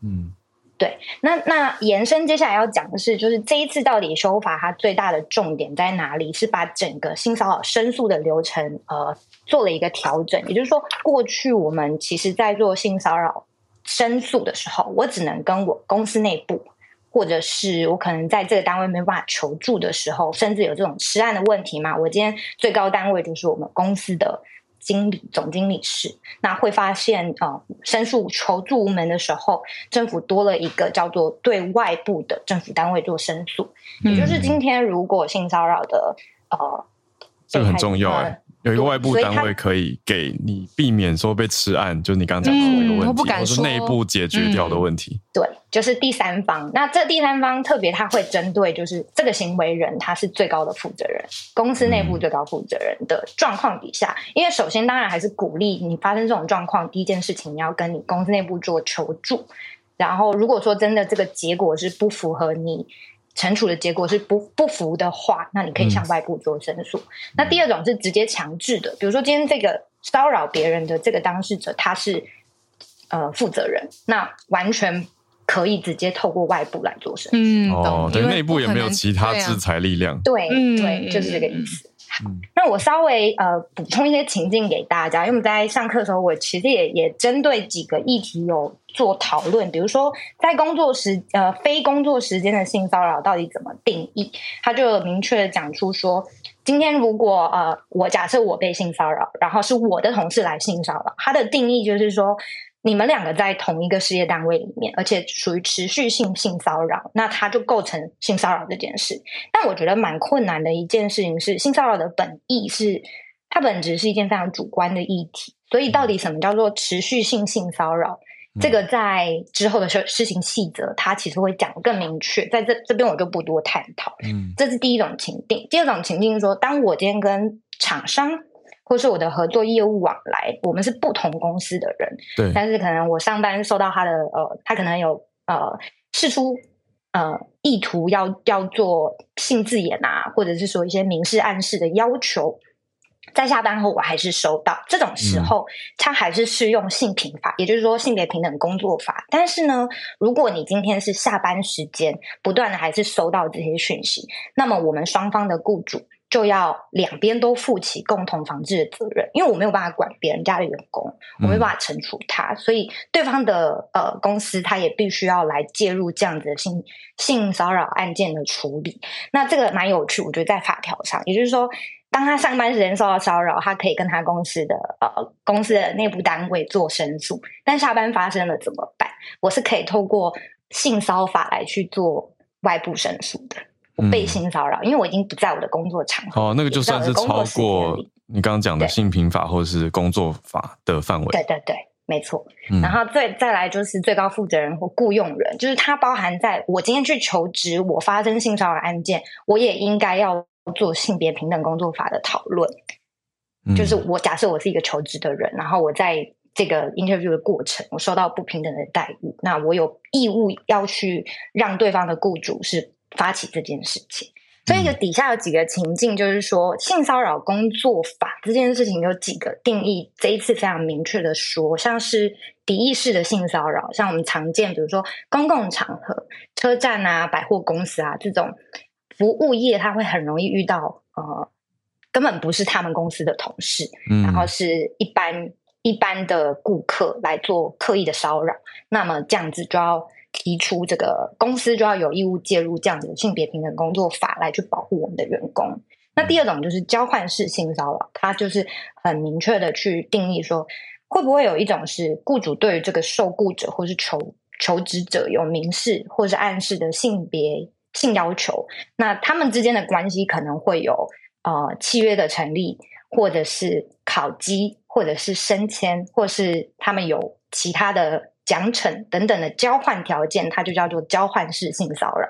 嗯，对。那那延伸接下来要讲的是，就是这一次到底修法它最大的重点在哪里？是把整个性骚扰申诉的流程呃做了一个调整。也就是说，过去我们其实在做性骚扰申诉的时候，我只能跟我公司内部。或者是我可能在这个单位没办法求助的时候，甚至有这种吃案的问题嘛？我今天最高单位就是我们公司的经理、总经理室，那会发现呃，申诉求助无门的时候，政府多了一个叫做对外部的政府单位做申诉，嗯、也就是今天如果性骚扰的呃，这个很重要哎。有一个外部单位可以给你避免说被吃案，就是你刚刚讲到的一个问题，嗯、或是内部解决掉的问题。嗯、对，就是第三方。那这第三方特别他会针对，就是这个行为人他是最高的负责人，公司内部最高负责人的状况底下，嗯、因为首先当然还是鼓励你发生这种状况，第一件事情你要跟你公司内部做求助。然后如果说真的这个结果是不符合你。惩处的结果是不不服的话，那你可以向外部做申诉。嗯、那第二种是直接强制的，比如说今天这个骚扰别人的这个当事者他是呃负责人，那完全可以直接透过外部来做申诉。嗯，哦，对，内部也没有其他制裁力量。对、啊、对，对，就是这个意思。好，那我稍微呃补充一些情境给大家，因为我们在上课的时候，我其实也也针对几个议题有做讨论，比如说在工作时呃非工作时间的性骚扰到底怎么定义？他就明确的讲出说，今天如果呃我假设我被性骚扰，然后是我的同事来性骚扰，他的定义就是说。你们两个在同一个事业单位里面，而且属于持续性性骚扰，那它就构成性骚扰这件事。但我觉得蛮困难的一件事情是，性骚扰的本意是它本质是一件非常主观的议题。所以，到底什么叫做持续性性骚扰？嗯、这个在之后的事事情细则，它其实会讲得更明确。在这这边我就不多探讨。嗯，这是第一种情境。第二种情境是说，当我今天跟厂商。或是我的合作业务往来，我们是不同公司的人，对。但是可能我上班收到他的呃，他可能有呃试出呃意图要要做性字眼啊，或者是说一些明示暗示的要求，在下班后我还是收到这种时候，他还是适用性平法，也就是说性别平等工作法。但是呢，如果你今天是下班时间不断的还是收到这些讯息，那么我们双方的雇主。就要两边都负起共同防治的责任，因为我没有办法管别人家的员工，我没有办法惩处他，所以对方的呃公司他也必须要来介入这样子的性性骚扰案件的处理。那这个蛮有趣，我觉得在法条上，也就是说，当他上班时间受到骚扰，他可以跟他公司的呃公司的内部单位做申诉，但下班发生了怎么办？我是可以透过性骚法来去做外部申诉的。被性骚扰，因为我已经不在我的工作场合。哦，那个就算是超过你刚刚讲的性平法或者是工作法的范围。对对对，没错。嗯、然后再再来就是最高负责人或雇佣人，就是它包含在我今天去求职，我发生性骚扰案件，我也应该要做性别平等工作法的讨论。嗯、就是我假设我是一个求职的人，然后我在这个 interview 的过程，我受到不平等的待遇，那我有义务要去让对方的雇主是。发起这件事情，所以就底下有几个情境，就是说性骚扰工作法这件事情有几个定义，这一次非常明确的说，像是敌意式的性骚扰，像我们常见，比如说公共场合、车站啊、百货公司啊这种服务业，它会很容易遇到呃，根本不是他们公司的同事，嗯、然后是一般一般的顾客来做刻意的骚扰，那么这样子就要。提出这个公司就要有义务介入这样子的性别平等工作法来去保护我们的员工。那第二种就是交换式性骚扰，它就是很明确的去定义说，会不会有一种是雇主对于这个受雇者或是求求职者有明示或是暗示的性别性要求，那他们之间的关系可能会有呃契约的成立，或者是考绩，或者是升迁，或是他们有其他的。奖惩等等的交换条件，它就叫做交换式性骚扰。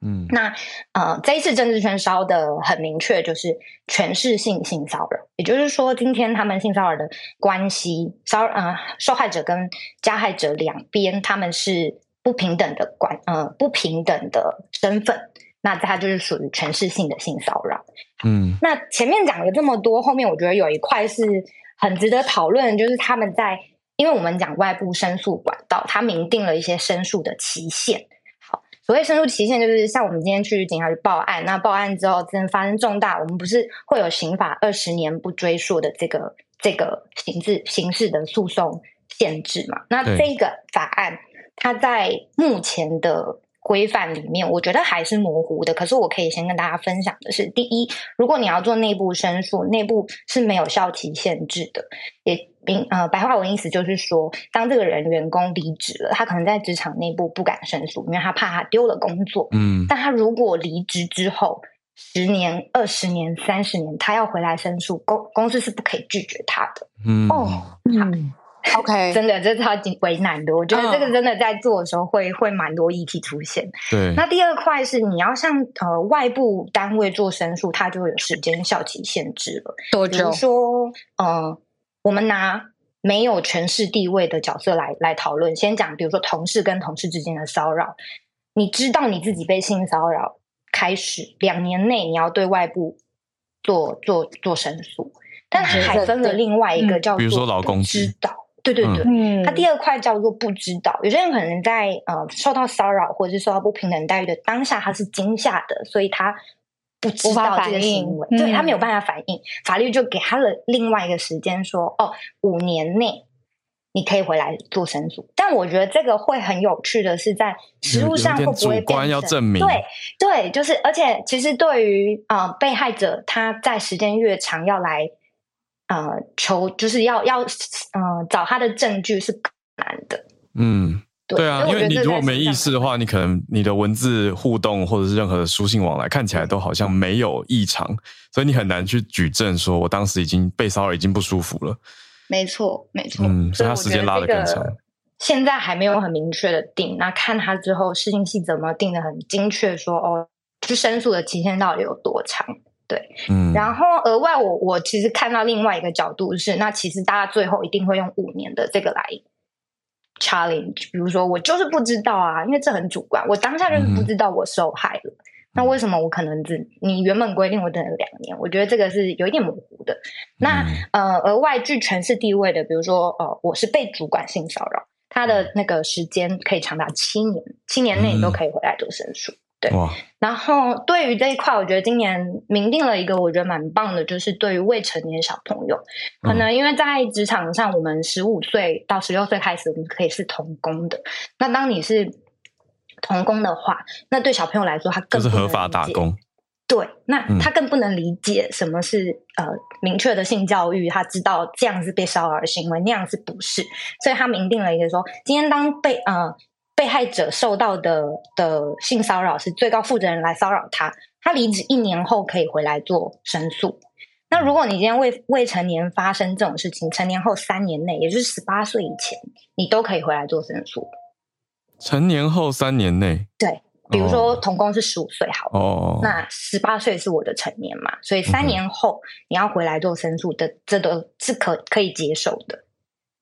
嗯，那呃，这一次政治圈烧的很明确，就是权势性性骚扰。也就是说，今天他们性骚扰的关系，骚呃受害者跟加害者两边他们是不平等的关呃不平等的身份，那它就是属于权势性的性骚扰。嗯，那前面讲了这么多，后面我觉得有一块是很值得讨论，就是他们在。因为我们讲外部申诉管道，它明定了一些申诉的期限。好，所谓申诉期限，就是像我们今天去警察局报案，那报案之后真的发生重大，我们不是会有刑法二十年不追溯的这个这个刑事刑事的诉讼限制嘛？那这个法案，它在目前的。规范里面，我觉得还是模糊的。可是我可以先跟大家分享的是，第一，如果你要做内部申诉，内部是没有效期限制的。也并呃，白话文意思就是说，当这个人员工离职了，他可能在职场内部不敢申诉，因为他怕他丢了工作。嗯，但他如果离职之后十年、二十年、三十年，他要回来申诉，公公司是不可以拒绝他的。嗯，哦，嗯。OK，真的这超级为难的。我觉得这个真的在做的时候会、uh, 会蛮多议题出现。对，那第二块是你要向呃外部单位做申诉，它就会有时间效期限制了。多久？比如说，呃，我们拿没有权势地位的角色来来讨论。先讲，比如说同事跟同事之间的骚扰，你知道你自己被性骚扰，开始两年内你要对外部做做做申诉，但是还分了另外一个叫做、嗯、比如说老公知道。对对对，嗯，它第二块叫做不知道。有些人可能在呃受到骚扰或者是受到不平等待遇的当下，他是惊吓的，所以他不知道这个行为，对，他没有办法反应。法律就给他了另外一个时间，说哦，五年内你可以回来做申诉。但我觉得这个会很有趣的是，在实务上会不会变成要证明？对对，就是而且其实对于呃被害者，他在时间越长要来。呃，求就是要要呃找他的证据是难的。嗯，对，对啊，因为你如果没意识的话，你可能你的文字互动或者是任何的书信往来看起来都好像没有异常，所以你很难去举证说我当时已经被骚扰已经不舒服了。没错，没错。嗯，所以他时间拉得更长。现在还没有很明确的定，那看他之后事情细则怎么定的很精确说，说哦，去申诉的期限到底有多长？对，嗯，然后额外我我其实看到另外一个角度是，那其实大家最后一定会用五年的这个来 challenge，比如说我就是不知道啊，因为这很主观，我当下就是不知道我受害了，嗯、那为什么我可能只你原本规定我等了两年？我觉得这个是有一点模糊的。那、嗯、呃，额外据权势地位的，比如说呃，我是被主管性骚扰，他的那个时间可以长达七年，七年内你都可以回来做申诉。对，然后对于这一块，我觉得今年明定了一个我觉得蛮棒的，就是对于未成年小朋友，可能因为在职场上，我们十五岁到十六岁开始，我们可以是童工的。那当你是童工的话，那对小朋友来说，他更是合法打工。对，那他更不能理解什么是、嗯、呃明确的性教育，他知道这样是被骚扰的行为，那样是不是？所以他明定了一个说，今天当被呃。被害者受到的的性骚扰是最高负责人来骚扰他，他离职一年后可以回来做申诉。那如果你今天未未成年发生这种事情，成年后三年内，也就是十八岁以前，你都可以回来做申诉。成年后三年内，对，比如说童工是十五岁，好，哦，那十八岁是我的成年嘛，所以三年后你要回来做申诉的，这都是可可以接受的。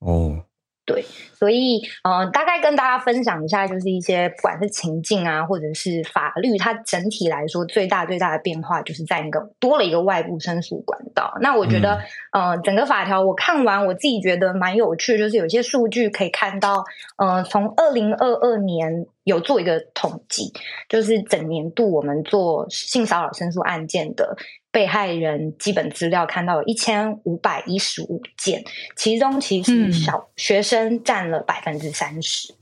哦。对，所以呃，大概跟大家分享一下，就是一些不管是情境啊，或者是法律，它整体来说最大最大的变化，就是在那个多了一个外部申诉管道。那我觉得，嗯、呃，整个法条我看完，我自己觉得蛮有趣，就是有些数据可以看到，呃，从二零二二年有做一个统计，就是整年度我们做性骚扰申诉案件的。被害人基本资料看到有一千五百一十五件，其中其实小学生占了百分之三十。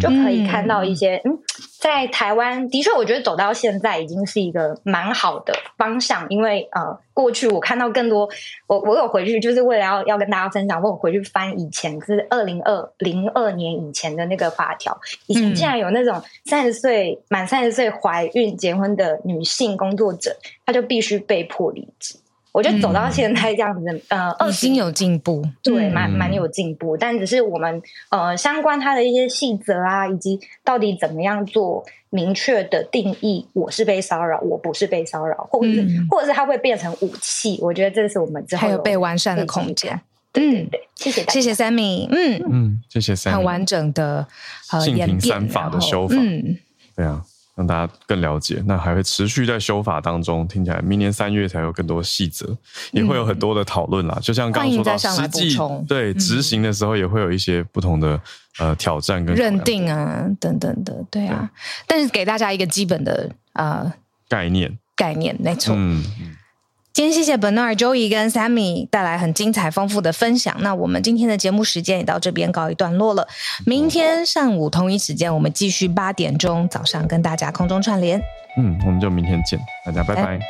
就可以看到一些嗯，在台湾的确，我觉得走到现在已经是一个蛮好的方向。因为呃，过去我看到更多，我我有回去，就是为了要要跟大家分享，我有回去翻以前是二零二零二年以前的那个法条，以前竟然有那种三十岁满三十岁怀孕结婚的女性工作者，她就必须被迫离职。我觉得走到现在这样子，嗯、呃，已经有进步，对，蛮蛮有进步。但只是我们呃，相关它的一些细则啊，以及到底怎么样做明确的定义，我是被骚扰，我不是被骚扰，或者是、嗯、或者是它会变成武器。我觉得这是我们之后还有被完善的空间。对对对，谢谢大家，谢谢 Sammy，嗯。嗯，谢谢 Sammy，很完整的呃性平三法的修法，嗯，对啊。让大家更了解，那还会持续在修法当中。听起来明年三月才有更多细则，也会有很多的讨论啦。嗯、就像刚刚说到实际对执行的时候，也会有一些不同的呃挑战跟认定啊等等的，对啊。对，但是给大家一个基本的呃概念，概念没错。嗯。今天谢谢 Bernard、Joey 跟 Sammy 带来很精彩丰富的分享。那我们今天的节目时间也到这边告一段落了。明天上午同一时间，我们继续八点钟早上跟大家空中串联。嗯，我们就明天见，大家拜拜。